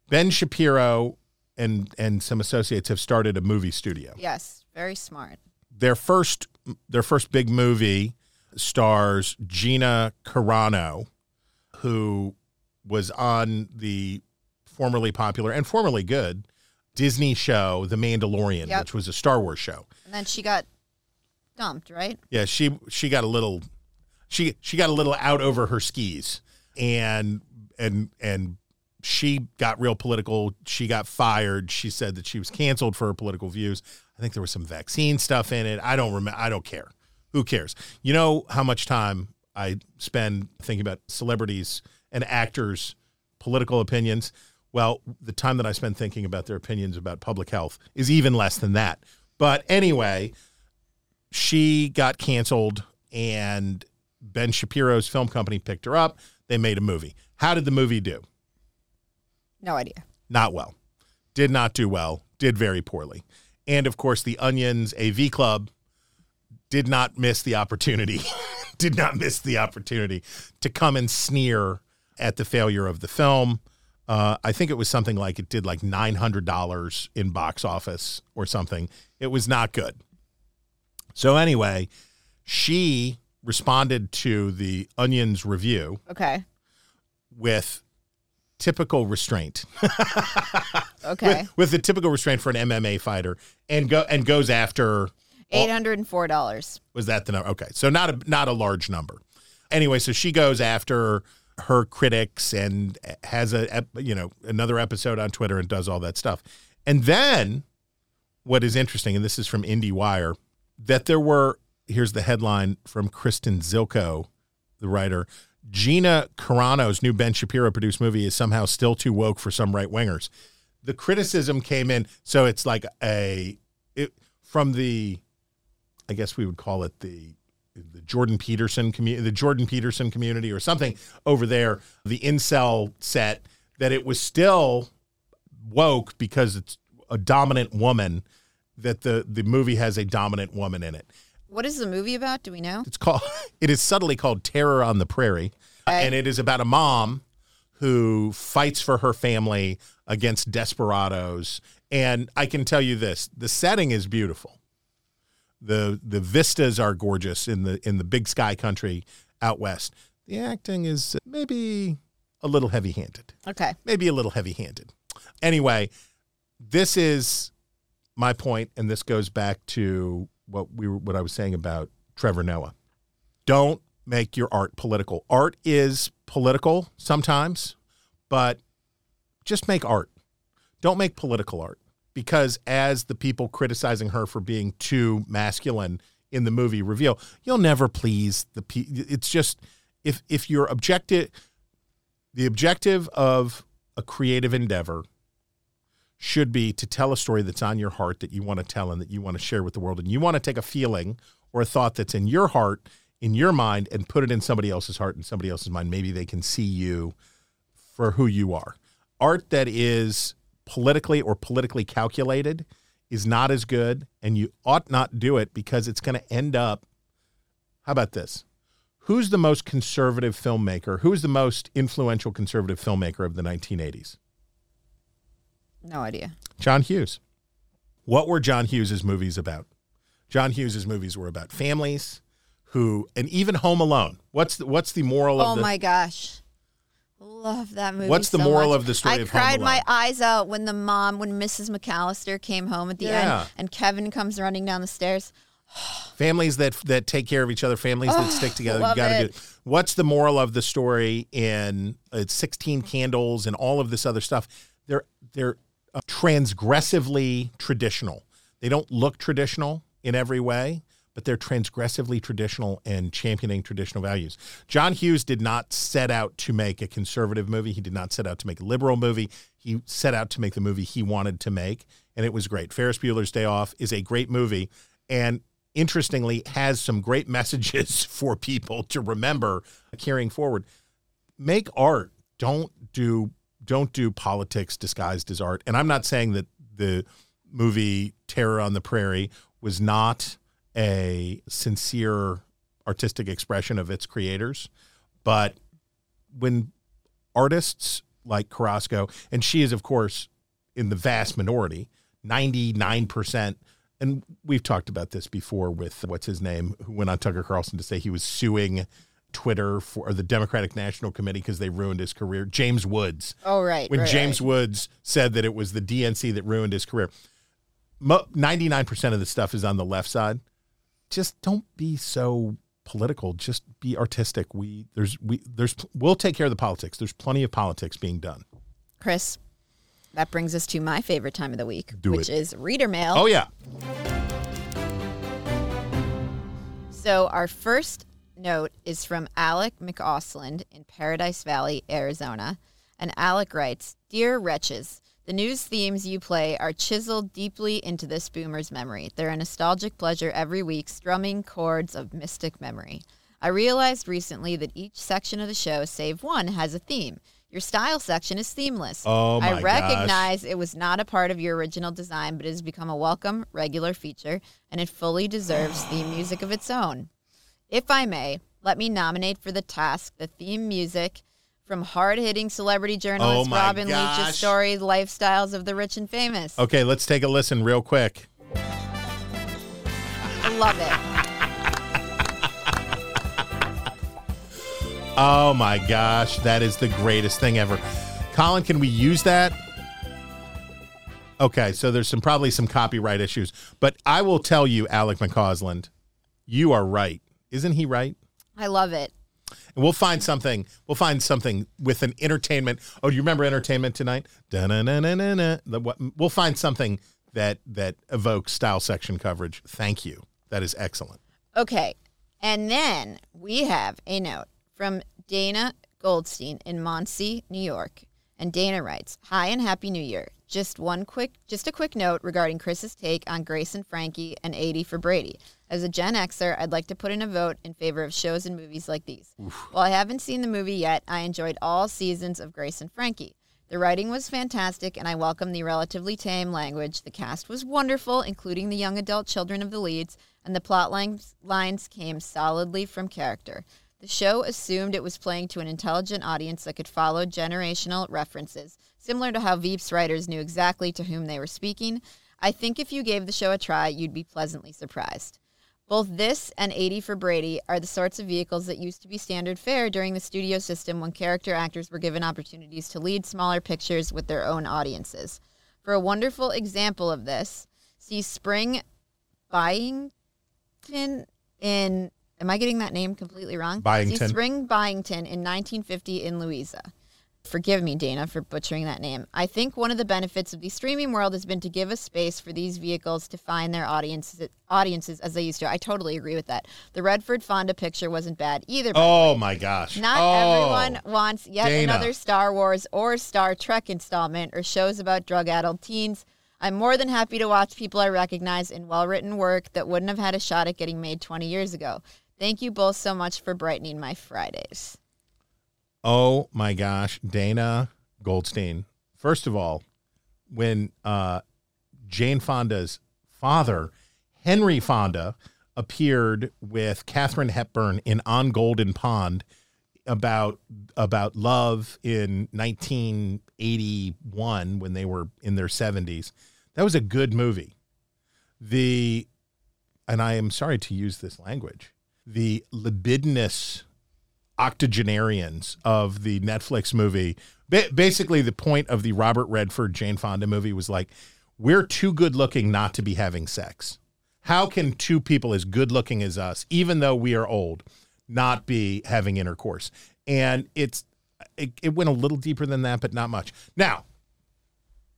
Ben Shapiro and and some associates have started a movie studio. Yes, very smart. Their first their first big movie stars Gina Carano, who was on the formerly popular and formerly good Disney show The Mandalorian, Yep. which was a Star Wars show. And then she got dumped, right? Yeah, she she got a little she she got a little out over her skis and and and she got real political. She got fired. She said that she was canceled for her political views. I think there was some vaccine stuff in it. I don't remember. I don't care. Who cares? You know how much time I spend thinking about celebrities and actors' political opinions? Well, the time that I spend thinking about their opinions about public health is even less than that. But anyway, she got canceled and Ben Shapiro's film company picked her up. They made a movie. How did the movie do? No idea. Not well. Did not do well. Did very poorly. And of course, the Onions AV Club did not miss the opportunity, [laughs] did not miss the opportunity to come and sneer at the failure of the film. Uh, I think it was something like it did like $900 in box office or something. It was not good. So, anyway, she responded to the Onions review Okay. with typical restraint. [laughs] Okay. with, with the typical restraint for an MMA fighter, and go and goes after. Eight hundred and four dollars. Was that the number? Okay, so not a not a large number. Anyway, so she goes after her critics and has a ep- you know another episode on Twitter and does all that stuff. And then what is interesting, and this is from IndieWire, that there were here's the headline from Christian Zilko, the writer. Gina Carano's new Ben Shapiro produced movie is somehow still too woke for some right wingers. The criticism came in, so it's like a it from the, I guess we would call it the the Jordan Peterson community, the Jordan Peterson community, or something over there. The incel set that it was still woke because it's a dominant woman. That the the movie has a dominant woman in it. What is the movie about? Do we know? It's called. [laughs] It is subtly called Terror on the Prairie, and it is about a mom who fights for her family against desperados. And I can tell you this: the setting is beautiful. the The vistas are gorgeous in the in the big sky country out west. The acting is maybe a little heavy handed. Okay. Maybe a little heavy handed. Anyway, this is my point, and this goes back to what we were, what I was saying about Trevor Noah. Don't make your art political. Art is political sometimes, but just make art. Don't make political art because as the people criticizing her for being too masculine in the movie reveal, you'll never please the pe- it's just if if your objective the objective of a creative endeavor should be to tell a story that's on your heart that you want to tell and that you want to share with the world. And you want to take a feeling or a thought that's in your heart, in your mind, and put it in somebody else's heart and somebody else's mind. Maybe they can see you for who you are. Art that is politically or politically calculated is not as good, and you ought not do it because it's going to end up. How about this? Who's the most conservative filmmaker? Who's the most influential conservative filmmaker of the 1980s? No idea. John Hughes. What were John Hughes's movies about? John Hughes's movies were about families who, and even Home Alone. What's the, what's the moral Oh of the? Oh my gosh. Love that movie. What's the so moral much. of the story I of Home cried my eyes out when the mom, when Mrs. McAllister came home at the Yeah. end and Kevin comes running down the stairs. [sighs] families that that take care of each other, families that stick [sighs] together. You got to do. What's the moral of the story in uh, 16 Candles and all of this other stuff? They're they're uh, transgressively traditional. They don't look traditional in every way, but they're transgressively traditional and championing traditional values. John Hughes did not set out to make a conservative movie. He did not set out to make a liberal movie. He set out to make the movie he wanted to make, and it was great. Ferris Bueller's Day Off is a great movie, and interestingly has some great messages [laughs] for people to remember carrying forward. Make art. Don't do don't do politics disguised as art. And I'm not saying that the movie Terror on the Prairie was not a sincere artistic expression of its creators, but when artists like Carrasco, and she is of course in the vast minority, 99% and we've talked about this before with what's his name who went on Tucker Carlson to say he was suing Twitter for or the Democratic National Committee because they ruined his career. James Woods. Oh, right. When right, James right. Woods said that it was the DNC that ruined his career. 99% of the stuff is on the left side. Just don't be so political. Just be artistic. We there's we there's we'll take care of the politics. There's plenty of politics being done. Chris, that brings us to my favorite time of the week, Do which it. is reader mail. Oh yeah. So our first note is from Alec McAusland in Paradise Valley, Arizona. And Alec writes Dear Wretches, the news themes you play are chiseled deeply into this boomer's memory. They're a nostalgic pleasure every week, strumming chords of mystic memory. I realized recently that each section of the show, save one, has a theme. Your style section is themeless. Oh, my I gosh. recognize it was not a part of your original design, but it has become a welcome, regular feature, and it fully deserves theme music of its own. If I may, let me nominate for the task the theme music from hard-hitting celebrity journalist Oh Robin gosh. Leach's story, "Lifestyles of the Rich and Famous." Okay, let's take a listen real quick. Love it. [laughs] Oh my gosh, that is the greatest thing ever. Colin, can we use that? Okay, so there's some probably some copyright issues, but I will tell you, Alec McCausland, you are right. Isn't he right? I love it. And we'll find something. We'll find something with an entertainment. Oh, do you remember entertainment tonight? Da-na-na-na-na-na. The what- We'll find something that that evokes style section coverage. Thank you. That is excellent. Okay. And then we have a note from Dana Goldstein in Muncie, New York. And Dana writes, Hi and Happy New Year. Just one quick, just a quick note regarding Chris's take on Grace and Frankie and 80 for Brady. As a Gen Xer, I'd like to put in a vote in favor of shows and movies like these. While I haven't seen the movie yet, I enjoyed all seasons of Grace and Frankie. The writing was fantastic, and I welcome the relatively tame language. The cast was wonderful, including the young adult children of the leads, and the plot lines, lines came solidly from character. The show assumed it was playing to an intelligent audience that could follow generational references, similar to how Veep's writers knew exactly to whom they were speaking. I think if you gave the show a try, you'd be pleasantly surprised. Both this and 80 for Brady are the sorts of vehicles that used to be standard fare during the studio system when character actors were given opportunities to lead smaller pictures with their own audiences. For a wonderful example of this, see Spring Byington in. Am I getting that name completely wrong? Byington. See Spring Byington in 1950 in Louisa. Forgive me, Dana, for butchering that name. I think one of the benefits of the streaming world has been to give a space for these vehicles to find their audiences, audiences as they used to. I totally agree with that. The Redford Fonda picture wasn't bad either. Oh my gosh. Not Oh, everyone wants yet Dana. another Star Wars or Star Trek installment or shows about drug addled teens. I'm more than happy to watch people I recognize in well written work that wouldn't have had a shot at getting made 20 years ago. Thank you both so much for brightening my Fridays. Oh my gosh, Dana Goldstein. First of all, when uh, Jane Fonda's father, Henry Fonda, appeared with Katharine Hepburn in On Golden Pond about about love in 1981 when they were in their 70s. That was a good movie. The and I am sorry to use this language. The libidinous octogenarians of the Netflix movie. Ba- basically, the point of the Robert Redford Jane Fonda movie was like, we're too good looking not to be having sex. How can two people as good looking as us, even though we are old, not be having intercourse? And it's it, it went a little deeper than that, but not much. Now,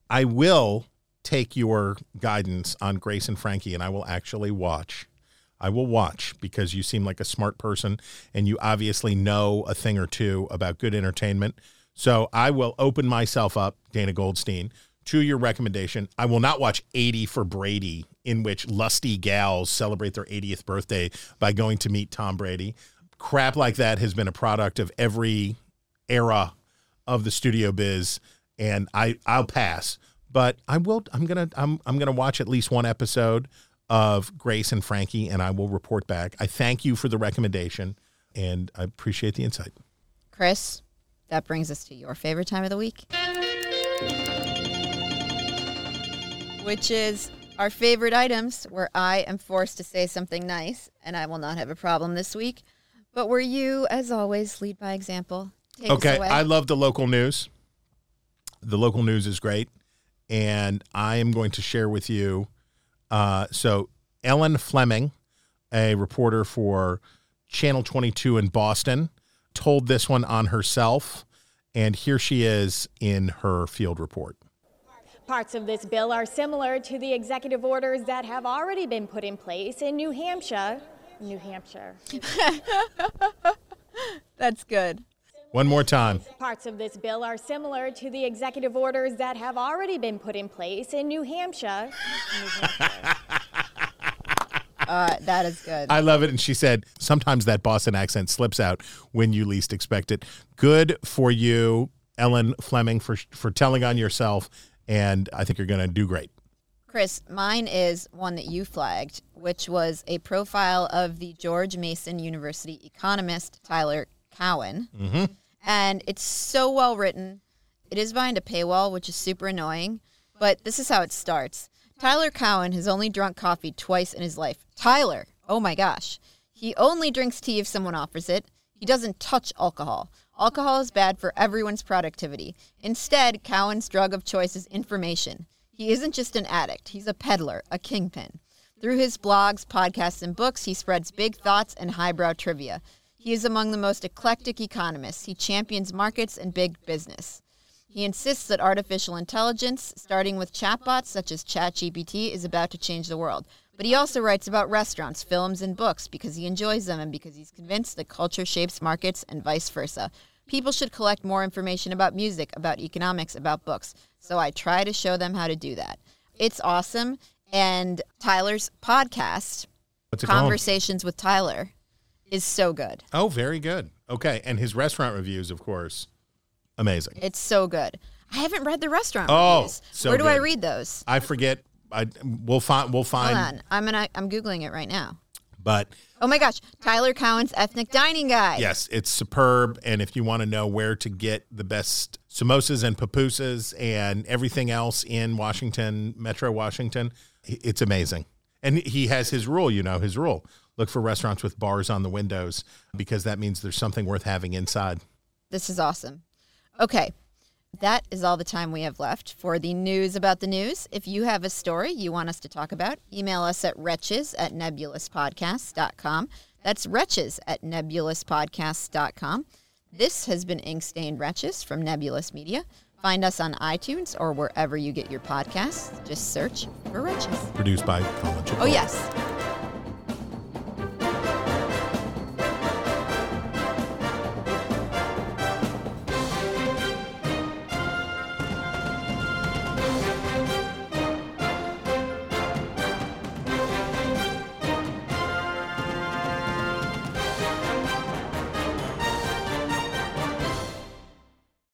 I will take your guidance on Grace and Frankie, and I will actually watch. I will watch because you seem like a smart person and you obviously know a thing or two about good entertainment. So I will open myself up, Dana Goldstein, to your recommendation. I will not watch 80 for Brady, in which lusty gals celebrate their 80th birthday by going to meet Tom Brady. Crap like that has been a product of every era of the studio biz, and I I'll pass. But I will. I'm gonna. I'm. I'm gonna watch at least one episode of Grace and Frankie, and I will report back. I thank you for the recommendation, and I appreciate the insight. Chris, that brings us to your favorite time of the week, which is our favorite items where I am forced to say something nice, and I will not have a problem this week. But where you, as always, lead by example. Take okay. I love the local news. The local news is great, and I am going to share with you. Uh, so, Ellen Fleming, a reporter for Channel 22 in Boston, told this one on herself, and here she is in her field report. Parts of this bill are similar to the executive orders that have already been put in place in New Hampshire. New Hampshire. [laughs] That's good. One more time. Parts of this bill are similar to the executive orders that have already been put in place in New Hampshire. New [laughs] Hampshire. Uh, that is good. I love it. And she said, sometimes that Boston accent slips out when you least expect it. Good for you, Ellen Fleming, for, for telling on yourself. And I think you're going to do great. Chris, mine is one that you flagged, which was a profile of the George Mason University economist Tyler Cowen. Mm-hmm. And it's so well written. It is behind a paywall, which is super annoying, but this is how it starts. Tyler Cowen has only drunk coffee twice in his life. Tyler, oh my gosh. He only drinks tea if someone offers it. He doesn't touch alcohol. Alcohol is bad for everyone's productivity. Instead, Cowen's drug of choice is information. He isn't just an addict, he's a peddler, a kingpin. Through his blogs, podcasts, and books, he spreads big thoughts and highbrow trivia. He is among the most eclectic economists. He champions markets and big business. He insists that artificial intelligence, starting with chatbots such as ChatGPT, is about to change the world. But he also writes about restaurants, films, and books because he enjoys them and because he's convinced that culture shapes markets and vice versa. People should collect more information about music, about economics, about books. So I try to show them how to do that. It's awesome. And Tyler's podcast, it called? Conversations with Tyler, is so good. Oh, very good. Okay, and his restaurant reviews, of course, amazing. It's so good. I haven't read the restaurant Oh, reviews. so Where do I read those? I forget. I we'll find. We'll find. Hold on. I'm gonna I'm googling it right now. But Oh my gosh, Tyler Cowen's Ethnic Dining Guide. yes, it's superb. And if you want to know where to get the best samosas and pupusas and everything else in Washington, Metro Washington, it's amazing. And he has his rule. You know his rule. Look for restaurants with bars on the windows because that means there's something worth having inside. This is awesome. Okay. That is all the time we have left for the news about the news. If you have a story you want us to talk about, email us at wretches at nebulouspodcast.com. That's wretches at nebulouspodcast.com. This has been Ink Stained Wretches from Nebulous Media. Find us on iTunes or wherever you get your podcasts. Just search for Wretches. Produced by Colin Oh, yes.